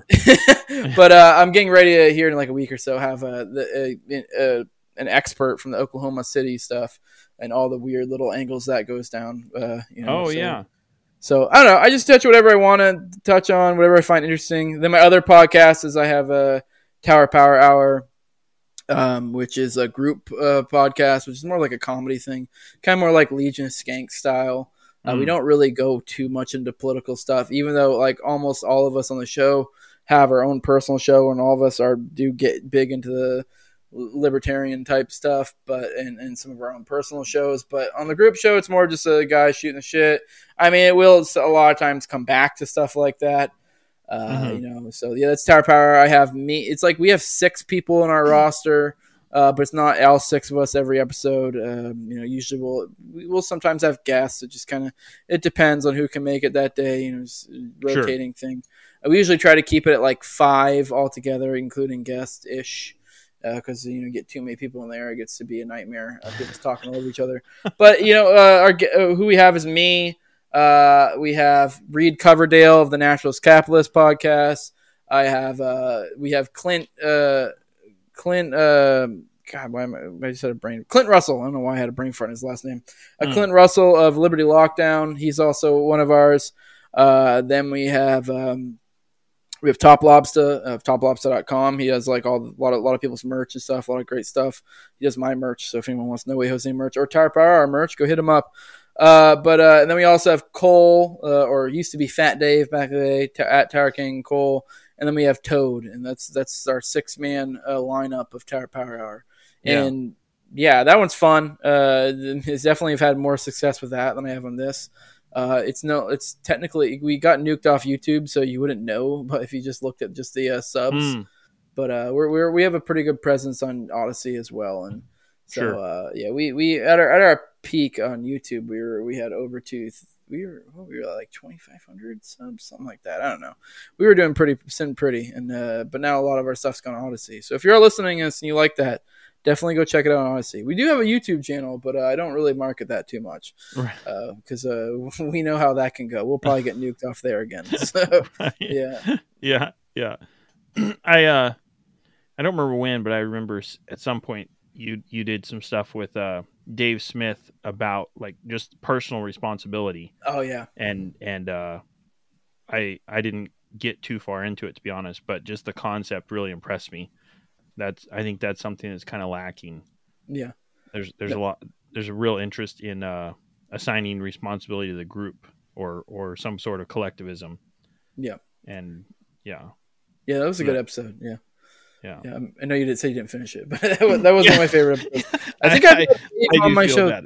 yeah. but uh, I'm getting ready to here in like a week or so have uh, the, uh, uh, an expert from the Oklahoma City stuff and all the weird little angles that goes down. Uh, you know, Oh, so, yeah. So I don't know. I just touch whatever I want to touch on, whatever I find interesting. Then my other podcast is I have a Tower Power Hour, um, which is a group uh, podcast, which is more like a comedy thing, kind of more like Legion of Skank style. Uh, We Mm. don't really go too much into political stuff, even though like almost all of us on the show have our own personal show, and all of us are do get big into the libertarian type stuff, but and, and some of our own personal shows. But on the group show, it's more just a guy shooting the shit. I mean, it will a lot of times come back to stuff like that. Uh, Mhm. You know, so yeah, that's Tower Power. I have me. It's like we have six people in our roster, uh, but it's not all six of us every episode. Um, you know, usually we'll we will sometimes have guests. It just kind of it depends on who can make it that day. You know, it's a Sure. rotating thing. Uh, we usually try to keep it at like five altogether, including guest ish. Because you know, get too many people in there, it gets to be a nightmare. Uh, people's talking over each other. But you know, uh, our uh, who we have is me. Uh, we have Reed Coverdale of the Nationalist Capitalist podcast. I have uh, we have Clint uh, Clint uh, God why am I, I just had a brain Clint Russell. I don't know why I had a brain fart in his last name. Uh, Hmm. Clint Russell of Liberty Lockdown. He's also one of ours. Uh, then we have um, we have Top Lobster of toplobster.com. He does like all a lot of a lot of people's merch and stuff, a lot of great stuff. He does my merch, so if anyone wants No Way Jose merch or Tower Power Hour merch, go hit him up. Uh, but uh, and then we also have Cole, uh, or used to be Fat Dave back in the day, t- at Tower King Cole, and then we have Toad, and that's that's our six man uh, lineup of Tower Power Hour. Yeah. And yeah, that one's fun. Uh, it's definitely have had more success with that than I have on this. Uh, it's no, it's technically we got nuked off YouTube, so you wouldn't know. But if you just looked at just the uh, subs, Mm. but uh, we're, we're we have a pretty good presence on Odysee as well, and so Sure. uh, yeah, we we at our at our peak on YouTube, we were we had over two. We were what, we were like twenty five hundred subs, something like that. I don't know. We were doing pretty sitting pretty, and uh, but now a lot of our stuff's gone on Odysee. So if you're listening to us and you like that, definitely go check it out on Odysee. We do have a YouTube channel, but uh, I don't really market that too much Right. because uh, we know how that can go. We'll probably get nuked off there again. So yeah. yeah, yeah. I uh, I don't remember when, but I remember at some point you you did some stuff with uh Dave Smith about like just personal responsibility Oh yeah, and and uh I I didn't get too far into it to be honest, but just the concept really impressed me. That's I think that's something that's kind of lacking. yeah, There's there's Yep. a lot there's a real interest in uh assigning responsibility to the group or or some sort of collectivism. Yeah. And yeah. yeah. That was a Yeah. good episode. Yeah, Yeah. yeah. I know you didn't say you didn't finish it, but that was, that was one of my favorite episodes. I think I- I've I on my show that.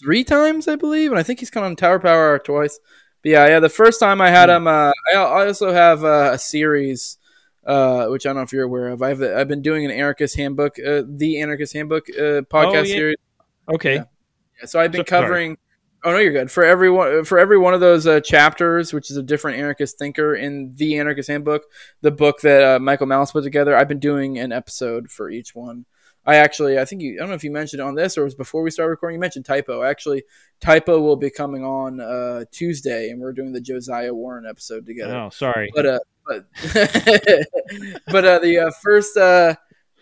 three times, I believe, and I think he's come on Tower Power twice. But yeah, yeah. The first time I had Hmm. him, uh, I, I also have uh, a series, uh, which I don't know if you're aware of. I've I've been doing an anarchist handbook, uh, the anarchist handbook uh, podcast Oh, yeah. series. Okay. Yeah. Yeah, so I've been So- covering. Oh no, you're good. For every one, for every one of those uh, chapters, which is a different anarchist thinker in the Anarchist Handbook, the book that uh, Michael Malice put together. I've been doing an episode for each one. I actually, I think you, I don't know if you mentioned it on this or it was before we started recording. You mentioned Typo. Actually, Typo will be coming on uh, Tuesday, and we're doing the Josiah Warren episode together Oh, sorry. but uh but but uh the uh, first uh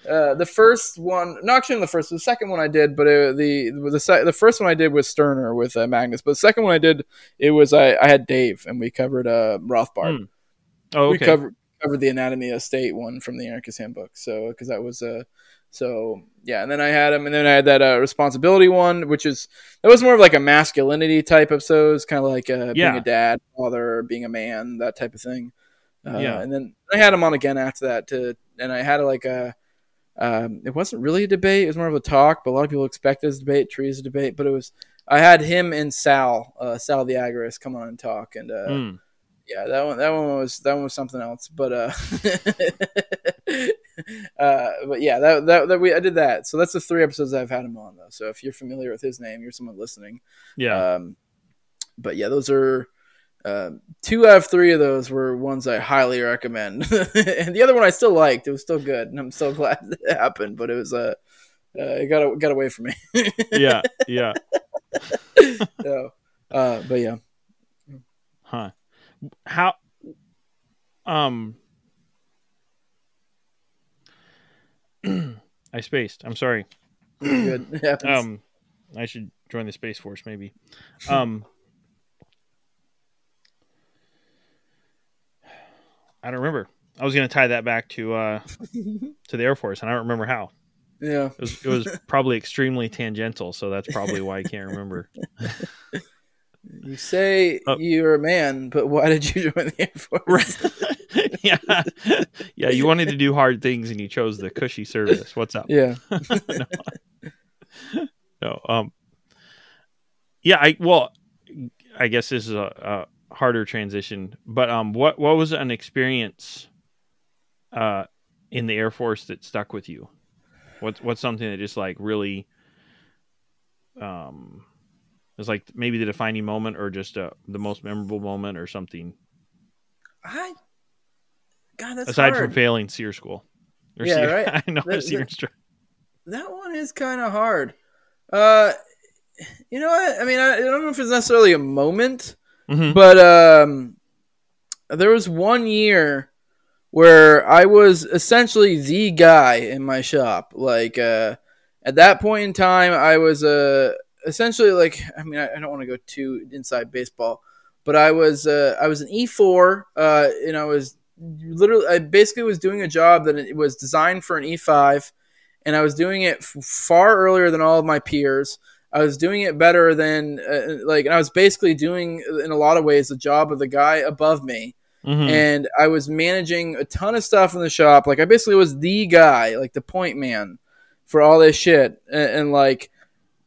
uh, the first one, not actually the first, the second one I did, but uh, the the se- the first one I did was Stirner with uh, Magnus, but the second one I did it was I, I had Dave and we covered uh, Rothbard. Hmm. Oh, We covered covered the Anatomy of State one from the Anarchist Handbook, so because that was uh so yeah, and then I had him, and then I had that uh, responsibility one, which is that was more of like a masculinity type episodes, kind of like uh, being a dad, father, being a man, that type of thing. Uh, Yeah. and then I had him on again after that to, and I had like a. Um, it wasn't really a debate; it was more of a talk. But a lot of people expect it as a debate, treat it as a debate. But it was. I had him and Sal, uh, Sal the Agorist, come on and talk, and uh, Hmm. yeah, that one that one was that one was something else. But uh, uh, but yeah, that, that that we I did that. So that's the three episodes I've had him on though. So if you're familiar with his name, you're someone listening. Yeah. Um, but yeah, those are um, two out of three of those were ones I highly recommend, and the other one I still liked. It was still good, and I'm so glad that it happened. But it was uh, uh it got got away from me. yeah. Yeah. so, uh, but yeah, Huh. How um I spaced. I'm sorry. good. Um I should join the Space Force maybe. Um I don't remember. I was going to tie that back to uh to the Air Force and I don't remember how. yeah. It was it was probably extremely tangential, so that's probably why I can't remember. You say Oh. you're a man, but why did you join the Air Force? yeah. Yeah, you wanted to do hard things and you chose the cushy service. What's up? Yeah. No. Um. Yeah. I well, I guess this is a, a harder transition, but um, what what was an experience, uh, in the Air Force that stuck with you? What's what's something that just like really, um, was like maybe the defining moment or just uh, the most memorable moment or something I God, that's aside hard. from failing SERE school. Or Yeah, SERE- right. I know That- SERE that- that one is kind of hard. Uh, you know what? I mean, I, I don't know if it's necessarily a moment, Mhm. but um, there was one year where I was essentially the guy in my shop. Like uh, at that point in time, I was uh, essentially like I mean, I, I don't want to go too inside baseball, but I was uh, I was an E four, uh, and I was literally I basically was doing a job that it was designed for an E five, and I was doing it far earlier than all of my peers. I was doing it better than uh, like, and I was basically doing in a lot of ways the job of the guy above me Mhm. and I was managing a ton of stuff in the shop. Like I basically was the guy, like the point man for all this shit, and, and like,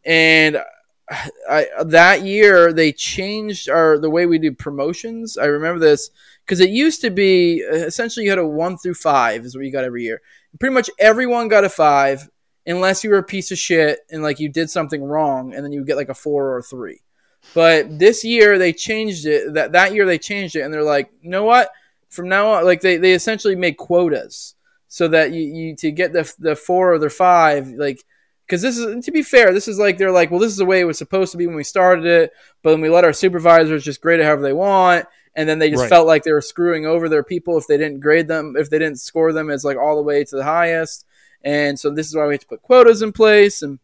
and I that year they changed our the way we do promotions. I remember this because it used to be uh, essentially you had a one through five is what you got every year. Pretty much everyone got a five unless you were a piece of shit and like you did something wrong, and then you would get like a four or a three. But this year they changed it. That that year they changed it, and they're like, you know what? From now on, like they, they essentially make quotas so that you, you to get the the four or the five, like because this is to be fair, this is like they're like, well, this is the way it was supposed to be when we started it, but then we let our supervisors just grade it however they want, and then they just Right. felt like they were screwing over their people if they didn't grade them, if they didn't score them as like all the way to the highest, and so this is why we have to put quotas in place and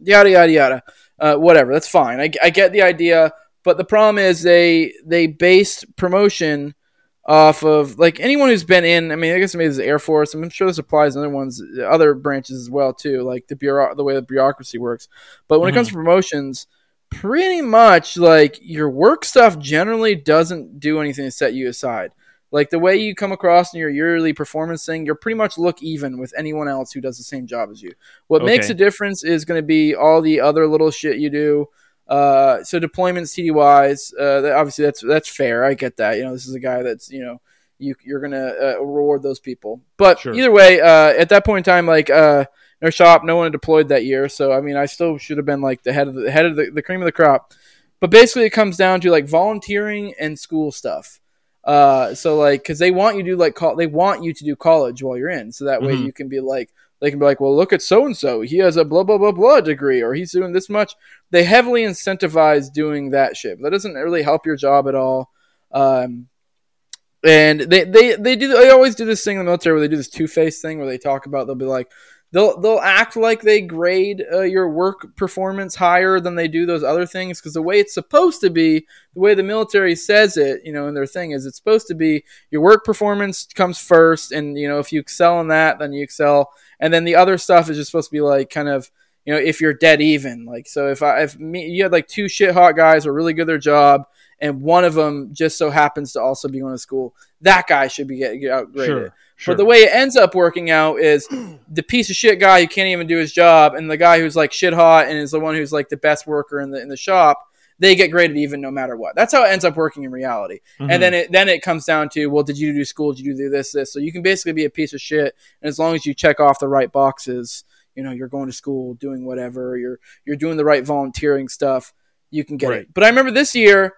yada yada yada. Uh, whatever, that's fine. I, I get the idea, but the problem is they they based promotion off of like anyone who's been in. I mean, I guess maybe the Air Force. I'm sure this applies to other ones, other branches as well too, like the bureau, the way the bureaucracy works. But when mm-hmm. it comes to promotions, pretty much like your work stuff generally doesn't do anything to set you aside. Like the way you come across in your yearly performance thing, you're pretty much look even with anyone else who does the same job as you. What okay. makes a difference is going to be all the other little shit you do. Uh, so deployments, TDYs, uh, that, obviously that's that's fair. I get that. You know, this is a guy that's you know you you're gonna uh, reward those people. But sure. either way, uh, at that point in time, like uh, our shop, no one had deployed that year. So I mean, I still should have been like the head of the head of the, the cream of the crop. But basically, it comes down to like volunteering and school stuff. Uh, so like, cause they want you to do like call, they want you to do college while you're in, so that way mm-hmm. you can be like, they can be like, well, look at so and so, he has a blah blah blah blah degree, or he's doing this much. They heavily incentivize doing that shit. That doesn't really help your job at all. Um, and they, they they do they always do this thing in the military where they do this two face thing where they talk about they'll be like, they'll they'll act like they grade uh, your work performance higher than they do those other things because the way it's supposed to be, the way the military says it, you know, in their thing is it's supposed to be your work performance comes first, and you know if you excel in that, then you excel, and then the other stuff is just supposed to be like kind of you know if you're dead even, like so if I if me you had like two shit hot guys who are really good at their job and one of them just so happens to also be going to school, that guy should be getting outgraded. Sure. Sure. But the way it ends up working out is the piece of shit guy who can't even do his job, and the guy who's like shit hot and is the one who's like the best worker in the in the shop, they get graded even no matter what. That's how it ends up working in reality. Mm-hmm. And then it then it comes down to well, did you do school? Did you do this this? So you can basically be a piece of shit, and as long as you check off the right boxes, you know you're going to school, doing whatever, you're you're doing the right volunteering stuff, you can get right. it. But I remember this year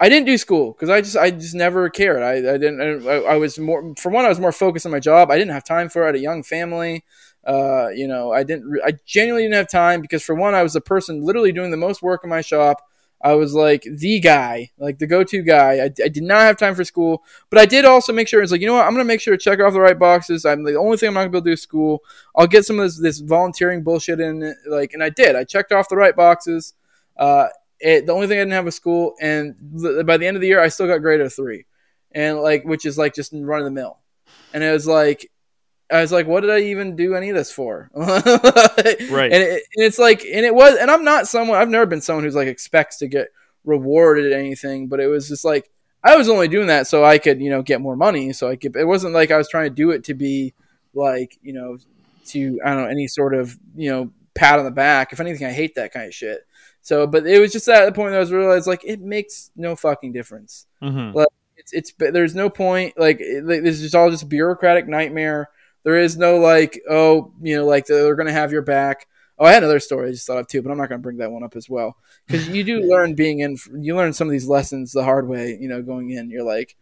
I didn't do school because I just I just never cared. I, I didn't. I, I, was more for one. I was more focused on my job. I didn't have time for it. I had a young family. Uh, you know, I didn't. I genuinely didn't have time because for one, I was the person literally doing the most work in my shop. I was like the guy, like the go-to guy. I, I did not have time for school, but I did also make sure it's like you know what I'm gonna make sure to check off the right boxes. I'm the only thing I'm not gonna be able to do is school. I'll get some of this, this volunteering bullshit in, like, and I did. I checked off the right boxes. Uh, it, the only thing I didn't have was school, and th- by the end of the year, I still got grade a three, and like which is like just run of the mill, and it was like. I was like, what did I even do any of this for? right. And, it, and it's like, and it was, and I'm not someone, I've never been someone who's like expects to get rewarded anything, but it was just like, I was only doing that so I could, you know, get more money. So I could, it wasn't like I was trying to do it to be like, you know, to, I don't know, any sort of, you know, pat on the back. If anything, I hate that kind of shit. So, but it was just at the point that I was realized like it makes no fucking difference. Mm-hmm. Like it's it's there's no point like it, this is all just a bureaucratic nightmare. There is no like oh you know like they're gonna have your back. Oh, I had another story I just thought of too, but I'm not gonna bring that one up as well because you do learn being in. You learn some of these lessons the hard way. You know, going in, you're like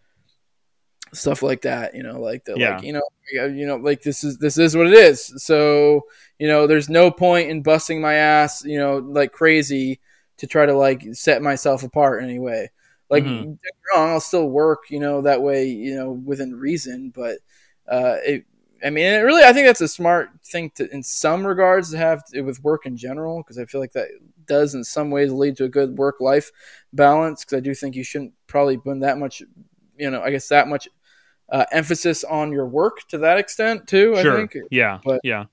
stuff like that. You know, like the yeah. like you know you know like this is this is what it is. So you know, there's no point in busting my ass, you know, like crazy to try to like set myself apart anyway. Like, mm-hmm. wrong, I'll still work, you know, that way, you know, within reason. But uh, it, I mean, it really, I think that's a smart thing to, in some regards, to have to, with work in general, because I feel like that does, in some ways, lead to a good work life balance. Because I do think you shouldn't probably put that much, you know, I guess that much uh, emphasis on your work to that extent too. Sure. I think. Yeah. But yeah.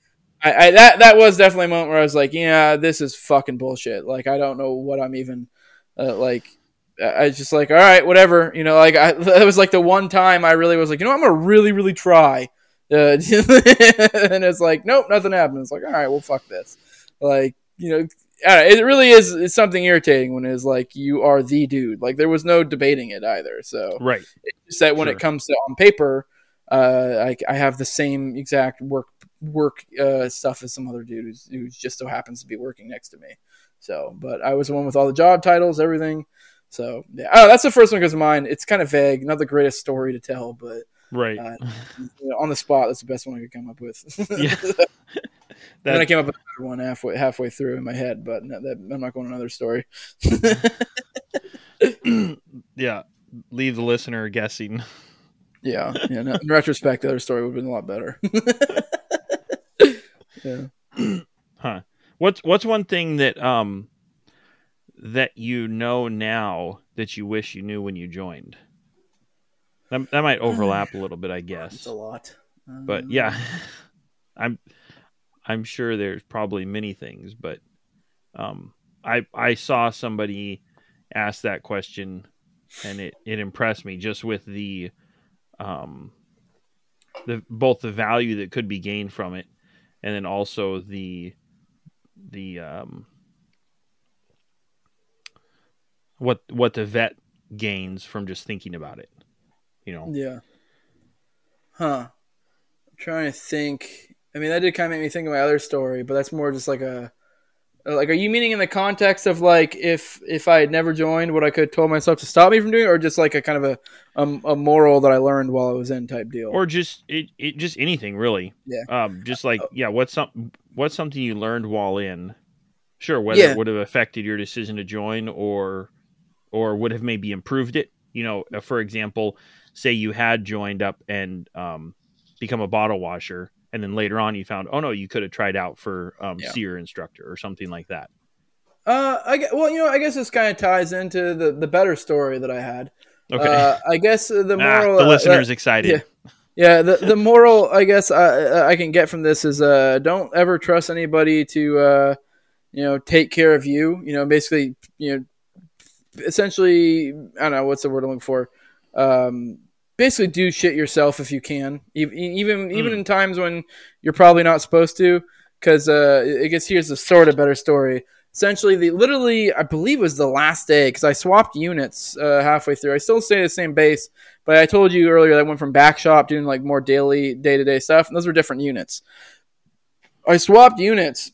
I, I, that that was definitely a moment where I was like, yeah, this is fucking bullshit. Like I don't know what I'm even uh, like. I just like, all right, whatever. You know, like I, that was like the one time I really was like, you know, I'm gonna really, really try. Uh, and it's like, nope, nothing happened. It's like, all right, well, fuck this. Like, you know, it really is it's something irritating when it's like you are the dude. Like there was no debating it either. So right, it's just that when sure. it comes to on paper, uh, I, I have the same exact work work uh, stuff as some other dude who's, who just so happens to be working next to me. So, but I was the one with all the job titles, everything. So yeah, oh, that's the first one because mine. It's kind of vague, not the greatest story to tell, but right uh, you know, on the spot, that's the best one I could come up with. yeah. Then I came up with another one halfway halfway through in my head, but no, that, I'm not going another story. yeah, leave the listener guessing. Yeah, yeah. No, in retrospect, the other story would have been a lot better. yeah. Huh. What's what's one thing that um that you know now that you wish you knew when you joined? That, that might overlap a little bit, I guess. It's a lot. But yeah, I'm I'm sure there's probably many things, but um, I I saw somebody ask that question, and it it impressed me just with the um the both the value that could be gained from it, and then also the the um what what the vet gains from just thinking about it. You know. Yeah. Huh. I'm trying to think. I mean, that did kind of make me think of my other story, but that's more just like a like. Are you meaning in the context of like if if I had never joined, what I could have told myself to stop me from doing, or just like a kind of a a, a moral that I learned while I was in type deal, or just it, it just anything really. Yeah. Um. Just like Uh, yeah. What's some what's something you learned while in? Sure. Whether Yeah. it would have affected your decision to join or or would have maybe improved it. You know, uh, for example, say you had joined up and um, become a bottle washer, and then later on you found, oh no, you could have tried out for um, Yeah. SERE instructor or something like that. Uh, I well, you know, I guess this kind of ties into the the better story that I had. Okay, Uh, I guess uh, the ah, moral. the uh, listener's that- excited. yeah. yeah, the the moral I guess I I can get from this is uh don't ever trust anybody to uh you know take care of you. You know, basically you know essentially I don't know what's the word I'm looking for. Um, basically do shit yourself if you can, even even even Mm. in times when you're probably not supposed to. Because uh, I guess here's the sort of better story. Essentially, the literally I believe it was the last day because I swapped units uh, halfway through. I still stay at the same base, but I told you earlier that I went from back shop doing like more daily day to day stuff, and those were different units. I swapped units,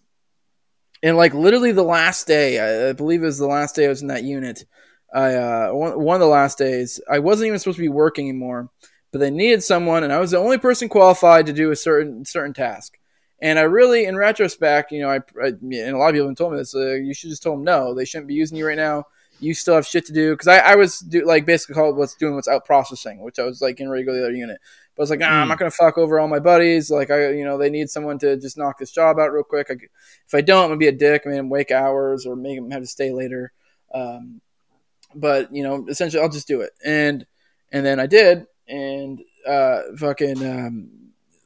and like literally the last day, I, I believe it was the last day I was in that unit. I uh, one, one of the last days, I wasn't even supposed to be working anymore, but they needed someone, and I was the only person qualified to do a certain certain task. And I really, in retrospect, you know, I, I and a lot of people have told me this. Uh, you should just tell them no. They shouldn't be using you right now. You still have shit to do because I, I was do, like basically called what's doing what's out processing, which I was like getting ready to go to the other unit. But I was like, nah, I'm Hmm. not gonna fuck over all my buddies. Like I, you know, they need someone to just knock this job out real quick. I, if I don't, I'm gonna be a dick. I mean, wake hours or make them have to stay later. Um, but you know, essentially, I'll just do it. And and then I did, and uh, fucking um,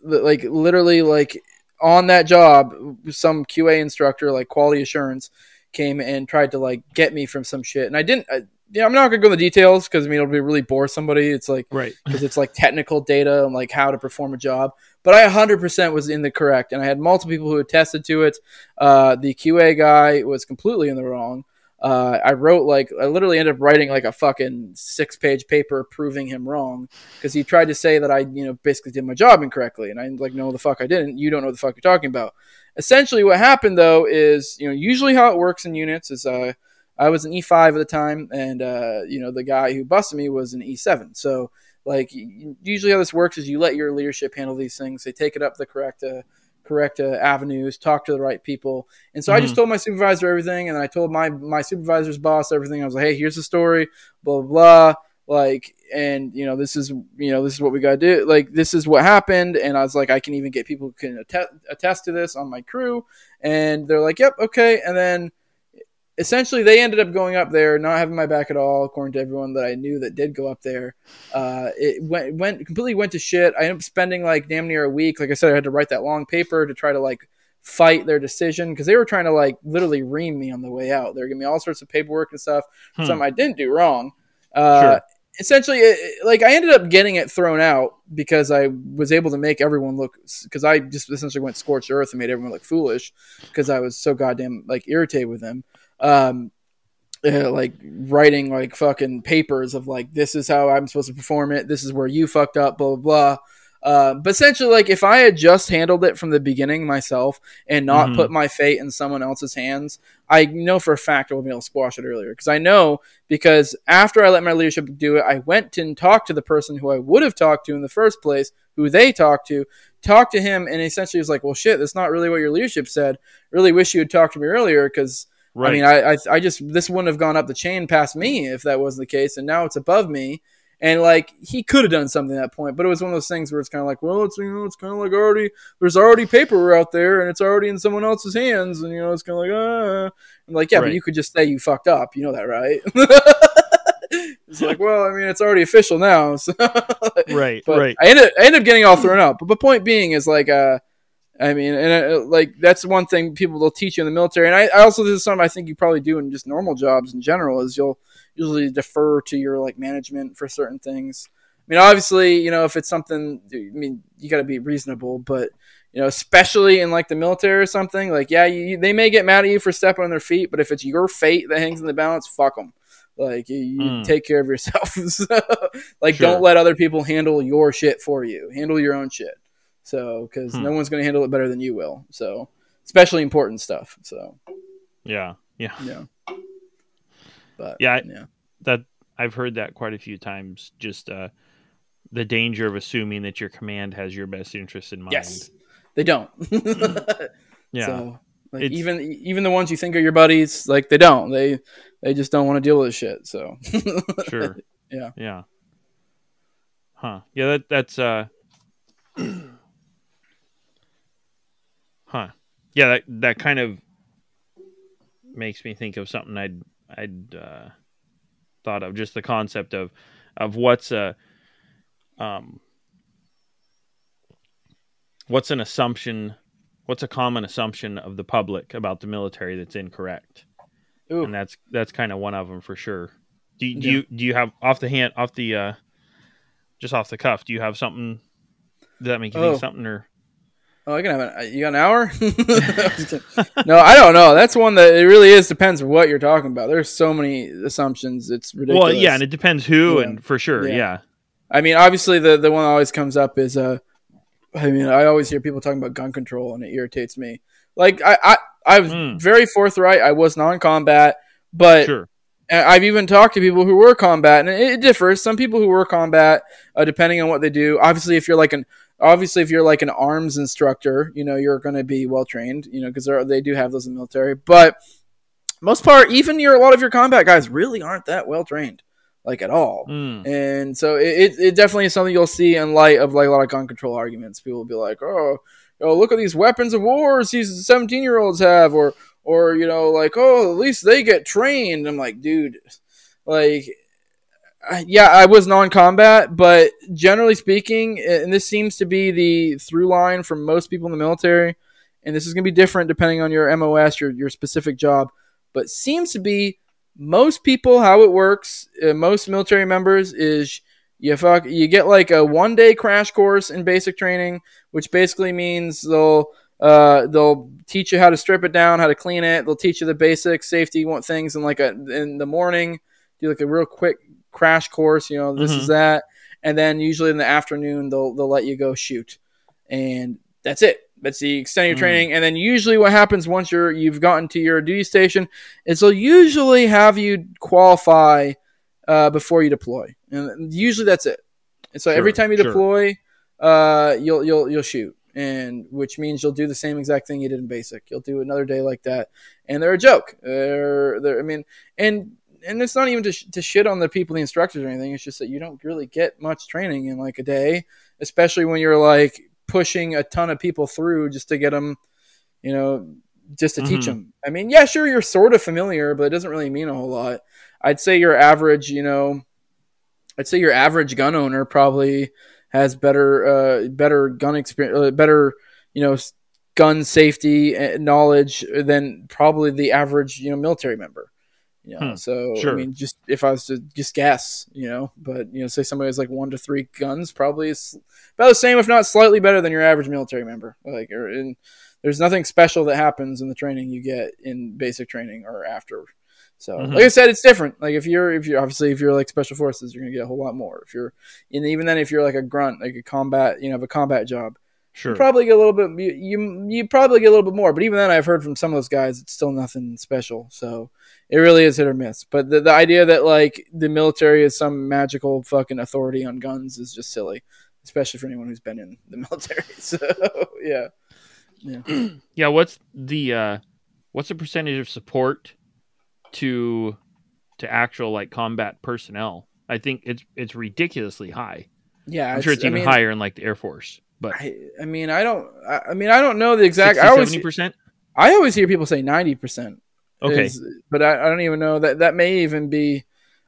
li- like literally like on that job, some QA instructor, like quality assurance, came and tried to like get me from some shit, and I didn't. I, yeah, I'm not gonna go into the details because I mean it'll be really bore somebody. It's like Right. because it's like technical data and like how to perform a job. But I 100% was in the correct, and I had multiple people who attested to it. Uh, the QA guy was completely in the wrong. Uh, I wrote like I literally ended up writing like a fucking six page paper proving him wrong because he tried to say that I you know basically did my job incorrectly, and I like no the fuck I didn't. You don't know what the fuck you're talking about. Essentially, what happened though is you know usually how it works in units is uh I was an E5 at the time, and uh, you know the guy who busted me was an E7. So like usually how this works is you let your leadership handle these things. They take it up the correct uh, correct uh, avenues, talk to the right people. And so I just told my supervisor everything, and I told my my supervisor's boss everything. I was like, hey, here's the story, blah blah blah. Like, and you know, this is you know, this is what we gotta do. Like, this is what happened. And I was like, I can even get people who can attest, attest to this on my crew. And they're like, yep, okay. And then essentially they ended up going up there not having my back at all according to everyone that i knew that did go up there. Uh, it went went completely went to shit. I ended up spending like damn near a week. Like i said i had to write that long paper to try to like fight their decision because they were trying to like literally ream me on the way out. They were giving me all sorts of paperwork and stuff Hmm. something i didn't do wrong. Uh, Sure. essentially it- like i ended up getting it thrown out because i was able to make everyone look because i just essentially went scorched earth and made everyone look foolish because i was so goddamn like irritated with them um uh, like writing like fucking papers of like this is how I'm supposed to perform it. This is where you fucked up. Blah blah blah. Uh, but essentially, like if I had just handled it from the beginning myself and not Mhm. put my fate in someone else's hands, I know for a fact I would be able to squash it earlier. Because I know because after I let my leadership do it, I went and talked to the person who I would have talked to in the first place, who they talked to, talked to him, and essentially was like, "Well, shit, that's not really what your leadership said. Really wish you had talked to me earlier because." Right. I mean, I, I I just this wouldn't have gone up the chain past me if that wasn't the case, and now it's above me. And like he could have done something at that point, but it was one of those things where it's kind of like, well, it's you know, it's kind of like already there's already paper out there, and it's already in someone else's hands, and you know, it's kind of like, ah. I'm like, yeah, Right. but you could just say you fucked up, you know that, right? it's like, well, I mean, it's already official now, so Right, but right. I ended, I ended up getting all thrown out. But the point being is like, uh, I mean, and uh, like that's one thing people will teach you in the military, and I, I also this is something I think you probably do in just normal jobs in general is you'll usually defer to your like management for certain things. I mean, obviously, you know, if it's something, I mean, you got to be reasonable, but you know, especially in like the military or something, like yeah, you, they may get mad at you for stepping on their feet, but if it's your fate that hangs in the balance, fuck them. Like you, you Mm. take care of yourself. So, like, Sure. don't let other people handle your shit for you. Handle your own shit. So, because Hmm. no one's going to handle it better than you will. So, especially important stuff. So, Yeah, yeah. yeah. But Yeah, I- yeah, That I've heard that quite a few times. Just uh, the danger of assuming that your command has your best interest in mind. yes, they don't. Yeah. So, like It's- even even the ones you think are your buddies, like they don't. They they just don't want to deal with shit. So, sure. Yeah. Yeah. Huh. Yeah, that that's uh Huh. Yeah, that that kind of makes me think of something I'd I'd uh thought of just the concept of of what's a um what's an assumption what's a common assumption of the public about the military that's incorrect Ooh. and that's that's kind of one of them for sure. Do, you do Yeah. you do you have off the hand off the uh just off the cuff? Do you have something? Does that make you Oh. think something or? Oh, I can have an. You got an hour? no, I don't know. That's one that it really is depends what you're talking about. There's so many assumptions. It's ridiculous. Well, yeah, and it depends who, Yeah. and for sure, Yeah. yeah, I mean, obviously, the the one that always comes up is uh, I mean, I always hear people talking about gun control, and it irritates me. Like, I I I was Mm. very forthright. I was non-combat, but sure, I've even talked to people who were combat, and it, it differs. Some people who were combat, uh, depending on what they do. Obviously, if you're like an obviously if you're like an arms instructor, you know you're going to be well trained, you know, because they do have those in the military. But most part, even your a lot of your combat guys really aren't that well trained, like at all. Mm. And so it, it, it definitely is something you'll see in light of like a lot of gun control arguments. People will be like, oh, oh look at these weapons of wars these 17 year olds have, or or you know like oh at least they get trained. I'm like, dude, like. Yeah, I was non-combat, but generally speaking, and this seems to be the through line for most people in the military, and this is going to be different depending on your MOS, your your specific job, but seems to be most people how it works. Uh, most military members is you fuck you get like a one day crash course in basic training, which basically means they'll uh, they'll teach you how to strip it down, how to clean it. They'll teach you the basic safety things in like a in the morning. Do like a real quick crash course. You know this Mhm. is that, and then usually in the afternoon they'll they'll let you go shoot, and that's it. That's the extent of your Mm. training, and then usually what happens once you're you've gotten to your duty station is they'll usually have you qualify uh, before you deploy, and usually that's it. And so every time you sure. deploy, uh, you'll you'll you'll shoot, and which means you'll do the same exact thing you did in basic. You'll do another day like that, and they're a joke. They're, they're I mean, and and it's not even to, sh- to shit on the people, the instructors or anything. It's just that you don't really get much training in like a day, especially when you're like pushing a ton of people through just to get them, you know, just to teach Mhm. them. I mean, yeah, sure, you're sort of familiar, but it doesn't really mean a whole lot. I'd say your average, you know, I'd say your average gun owner probably has better, uh, better gun experience, uh, better, you know, gun safety uh, knowledge than probably the average, you know, military member. You know, Hmm, so sure. I mean, just if I was to just guess, you know, but you know, say somebody has like one to three guns, probably is about the same, if not slightly better than your average military member. Like, or in, there's nothing special that happens in the training you get in basic training or after. So, Mhm. like I said, it's different. Like if you're, if you're obviously if you're like special forces, you're gonna get a whole lot more. If you're, and even then, if you're like a grunt, like a combat, you know, have a combat job, sure, you probably get a little bit. You, you probably get a little bit more. But even then, I've heard from some of those guys, it's still nothing special. So it really is hit or miss. But the, the idea that like the military is some magical fucking authority on guns is just silly, especially for anyone who's been in the military. So yeah, yeah. yeah. What's the uh, what's the percentage of support to to actual like combat personnel I think it's it's ridiculously high. Yeah, I'm sure it's I even mean, higher in like the Air Force. But I, I mean, I don't. I, I mean, I don't know the exact. I always, seventy percent. I always hear people say ninety percent. Okay, is- but I, I don't even know that that may even be.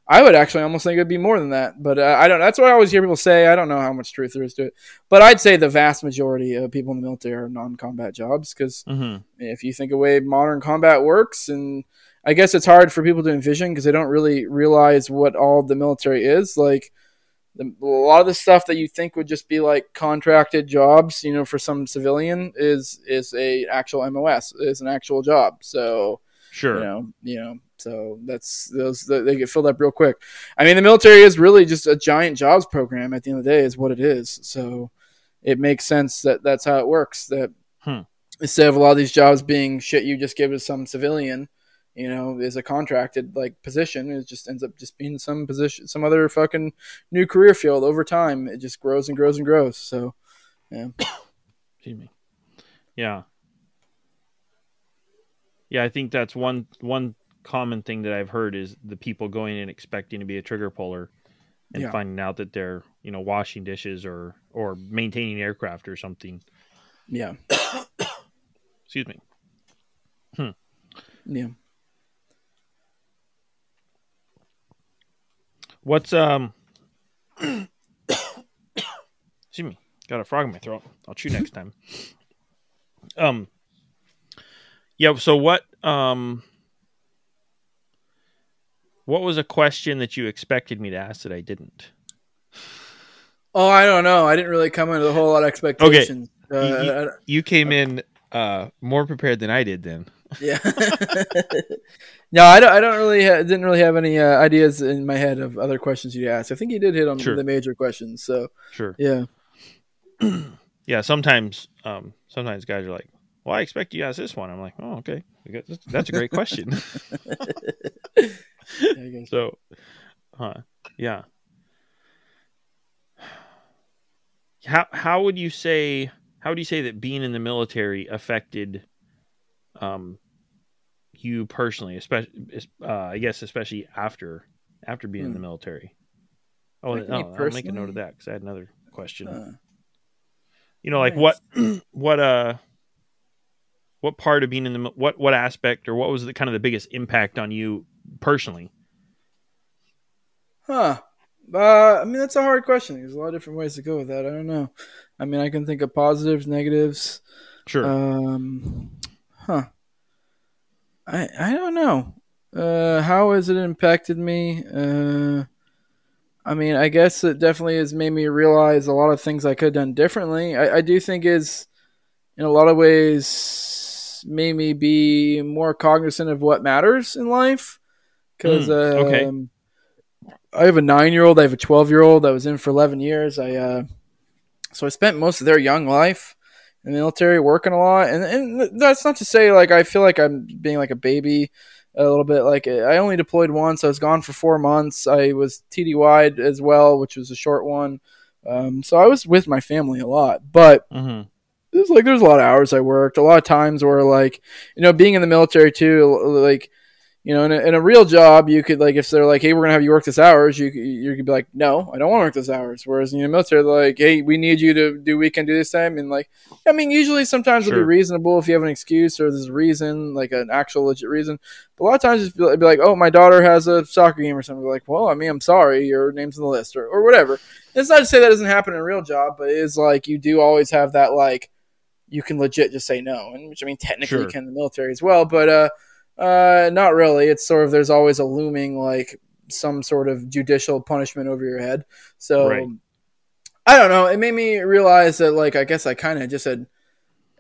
I would actually almost think it'd be more than that, but uh, I don't. That's what I always hear people say. I don't know how much truth there is to it, but I'd say the vast majority of people in the military are non-combat jobs because hmm if you think of way modern combat works, and I guess it's hard for people to envision because they don't really realize what all the military is. Like the, a lot of the stuff that you think would just be like contracted jobs, you know, for some civilian is is a actual MOS, is an actual job. So sure. you know, you know, so that's those they get filled up real quick. I mean, the military is really just a giant jobs program. At the end of the day, is what it is. So it makes sense that that's how it works. That Hmm. instead of a lot of these jobs being shit, you just give to some civilian. You know, is a contracted like position. It just ends up just being some position, some other fucking new career field over time. It just grows and grows and grows. So, yeah. Excuse me. Yeah. Yeah, I think that's one one common thing that I've heard is the people going in expecting to be a trigger puller and Yeah. finding out that they're, you know, washing dishes or or maintaining aircraft or something. yeah, Excuse me. Hmm. yeah. What's um Excuse me. Got a frog in my throat. I'll chew next time. Um Yeah, so what um what was a question that you expected me to ask that I didn't? Oh, I don't know. I didn't really come into a whole lot of expectations. Uh, You- you- You came in uh more prepared than I did then. Yeah. no, I don't. I don't really. Ha- didn't really have any uh, ideas in my head of other questions you asked. I think you did hit on Sure. the major questions. So Sure. yeah, Yeah, sometimes um sometimes guys are like, "Well, I expect you to ask this one." I'm like, "Oh, okay. That's- a great question." Yeah, I guess. So, huh, yeah. How how would you say how would you say that being in the military affected um you personally, especially uh, I guess especially after after being in the Hmm. military? Oh, Like no, I'll make a note of that because I had another question. Huh. you know, like nice. what what uh what part of being in the what what aspect or what was the kind of the biggest impact on you personally? Huh. Uh, I mean, that's a hard question. There's a lot of different ways to go with that. I don't know. I mean, I can think of positives, negatives. Sure. Um, huh. I I don't know. Uh, how has it impacted me? Uh, I mean, I guess it definitely has made me realize a lot of things I could have done differently. I, I do think is in a lot of ways made me be more cognizant of what matters in life. Because Mm, okay. um, I have a nine year old, I have a twelve year old. I was in for eleven years. I uh, so I spent most of their young life the military working a lot, and and that's not to say like I feel like I'm being like a baby a little bit. Like I only deployed once. I was gone for four months. I was TDY'd as well, which was a short one. Um, so I was with my family a lot, but hmm there's like there's a lot of hours I worked. A lot of times where like you know being in the military too, like you know in a, in a real job you could like if they're like hey we're gonna have you work this hours you could- you could be like no I don't want to work this hours. Whereas in the military they're like hey we need you to do weekend do this time and like I mean usually sometimes it'll be reasonable if you have an excuse or there's a reason like an actual legit reason. But a lot of times it's be like, be like oh my daughter has a soccer game or something. Be like well I mean I'm sorry your name's on the list or or whatever. It's not to say that doesn't happen in a real job, but it is like you do always have that like you can legit just say no, and which I mean technically Sure. you can in the military as well, but uh, uh, not really. It's sort of there's always a looming like some sort of judicial punishment over your head. So Right. I don't know. It made me realize that like I guess I kind of just had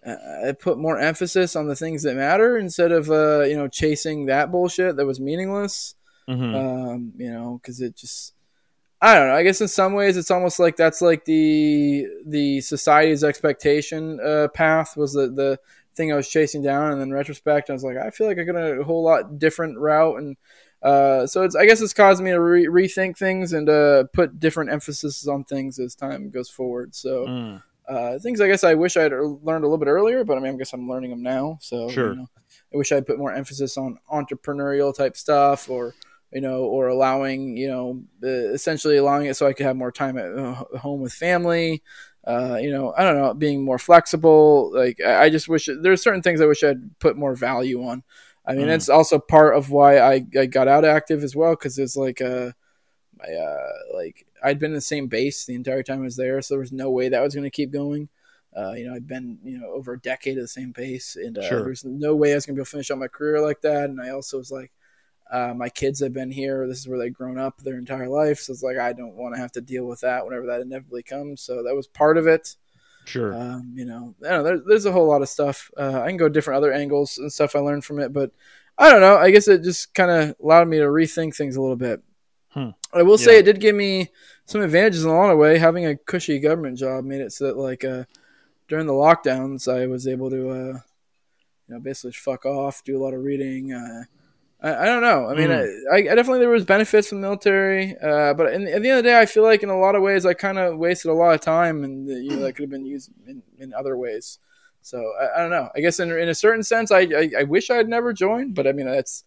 uh, I put more emphasis on the things that matter instead of uh, you know chasing that bullshit that was meaningless hmm um, you know, because it just I don't know. I guess in some ways it's almost like that's like the the society's expectation uh, path was the the thing I was chasing down, and then retrospect I was like, I feel like I could have a whole lot different route, and uh, so it's I guess it's caused me to re- rethink things and uh, put different emphasis on things as time goes forward. So Mm. uh, things I guess I wish I'd learned a little bit earlier, but I mean I guess I'm learning them now. So Sure. you know, I wish I'd put more emphasis on entrepreneurial type stuff or you know, or allowing, you know, uh, essentially allowing it so I could have more time at uh, home with family. Uh, you know, I don't know, being more flexible. Like, I, I just wish there's certain things I wish I'd put more value on. I mean, Mm. it's also part of why I, I got out active as well because it's like uh, my uh, like I'd been in the same base the entire time I was there, so there was no way that was going to keep going. Uh, you know, I'd been you know over a decade at the same pace, and uh, Sure. there's no way I was going to be able to finish out my career like that. And I also was like, uh, my kids have been here. This is where they've grown up their entire life, so it's like I don't want to have to deal with that whenever that inevitably comes. So that was part of it. Sure. Um, you know, I don't know, there's, there's a whole lot of stuff. Uh, I can go different other angles and stuff I learned from it, but I don't know. I guess it just kind of allowed me to rethink things a little bit. Hmm. I will say it did give me some advantages in a lot of way. Having a cushy government job made it so that like uh, during the lockdowns, I was able to, uh, you know, basically fuck off, do a lot of reading. I, I don't know. I mean, Hmm. I, I definitely there was benefits from the military, uh, but in, at the end of the day, I feel like in a lot of ways I kind of wasted a lot of time, and you know, that could have been used in, in other ways. So I, I don't know. I guess in, in a certain sense, I, I I wish I had never joined, but I mean that's,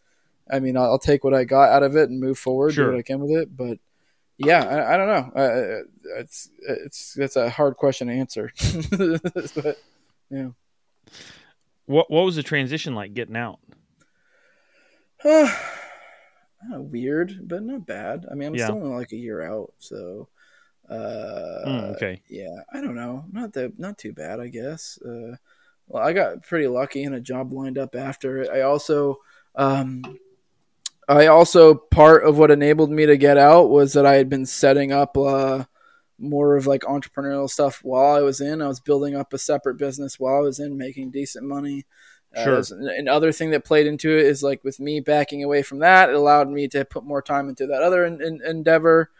I mean I'll, I'll take what I got out of it and move forward, Sure. do what I can with it. But yeah, I, I don't know. Uh, it's it's that's a hard question to answer. but yeah. what What was the transition like getting out? Uh, weird, but not bad. I mean, I'm Yeah. still only like a year out, so uh, Mm, okay. yeah, I don't know, not that, not too bad, I guess. Uh, well, I got pretty lucky and a job lined up after it. I also, um, I also part of what enabled me to get out was that I had been setting up uh, more of like entrepreneurial stuff while I was in. I was building up a separate business while I was in, making decent money. Uh, Sure. there's- and other thing that played into it is like with me backing away from that, it allowed me to put more time into that other in, in, endeavor.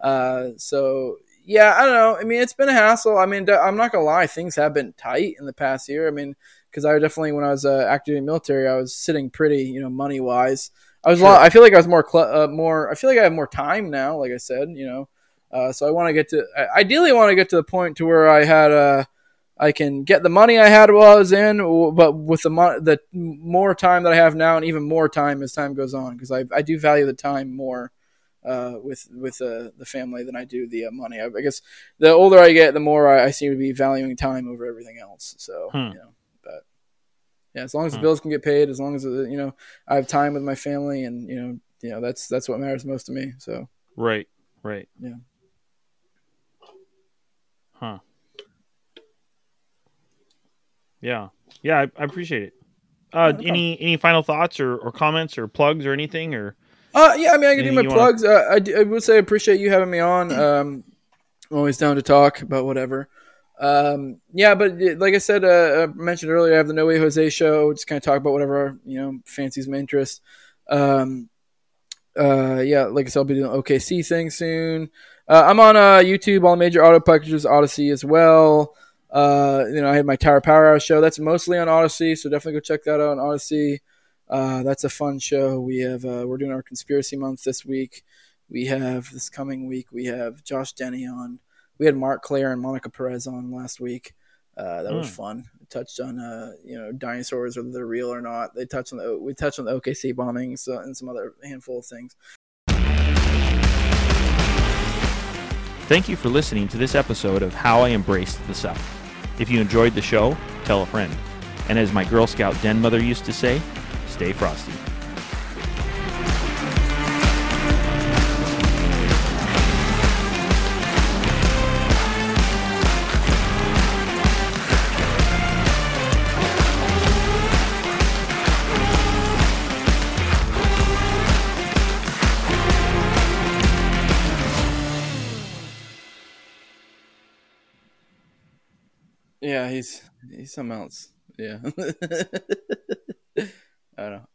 Uh, so yeah, I don't know. I mean, it's been a hassle. I mean, I'm not gonna lie, things have been tight in the past year. I mean, because I definitely when I was uh, active in the military, I was sitting pretty, you know, money wise. I was. a lot- I feel like I was more, cl- uh, more. I feel like I have more time now. Like I said, you know. Uh, so I want to get to. I ideally want to get to the point to where I had uh, I can get the money I had while I was in, but with the mo- the more time that I have now, and even more time as time goes on, because I I do value the time more uh, with with uh, the family than I do the uh, money. I, I guess the older I get, the more I, I seem to be valuing time over everything else. So Hmm. you know, but yeah, as long as the Hmm. bills can get paid, as long as uh, you know I have time with my family, and you know, you know that's that's what matters most to me. So Right. Right. Yeah. Huh. Yeah. Yeah. I, I appreciate it. Uh, no any any final thoughts or, or comments or plugs or anything or Uh, yeah, I mean, I can do my you wanna- plugs. Uh, I, I would say I appreciate you having me on. Um, I'm always down to talk about whatever. Um, yeah, but uh, like I said, uh, I mentioned earlier, I have the No Way Jose show. Just kind of talk about whatever you know fancies my interest. Um, uh, yeah, like I said, I'll be doing OKC thing soon. Uh, I'm on uh, YouTube, all major auto packages, Odysee as well. Uh, you know, I had my Tower Power Hour show. That's mostly on Odysee, so definitely go check that out on Odysee. Uh, that's a fun show. We have uh, we're doing our conspiracy month this week. We have this coming week. We have Josh Denny on. We had Mark Claire and Monica Perez on last week. Uh, that was Hmm. fun. We touched on uh, you know dinosaurs whether they're real or not. They touched on the we touched on the OKC bombings uh, and some other handful of things. Thank you for listening to this episode of How I Embraced the Suck. If you enjoyed the show, tell a friend. And as my Girl Scout den mother used to say, stay frosty. Yeah, he's he's something else. Yeah, I don't know.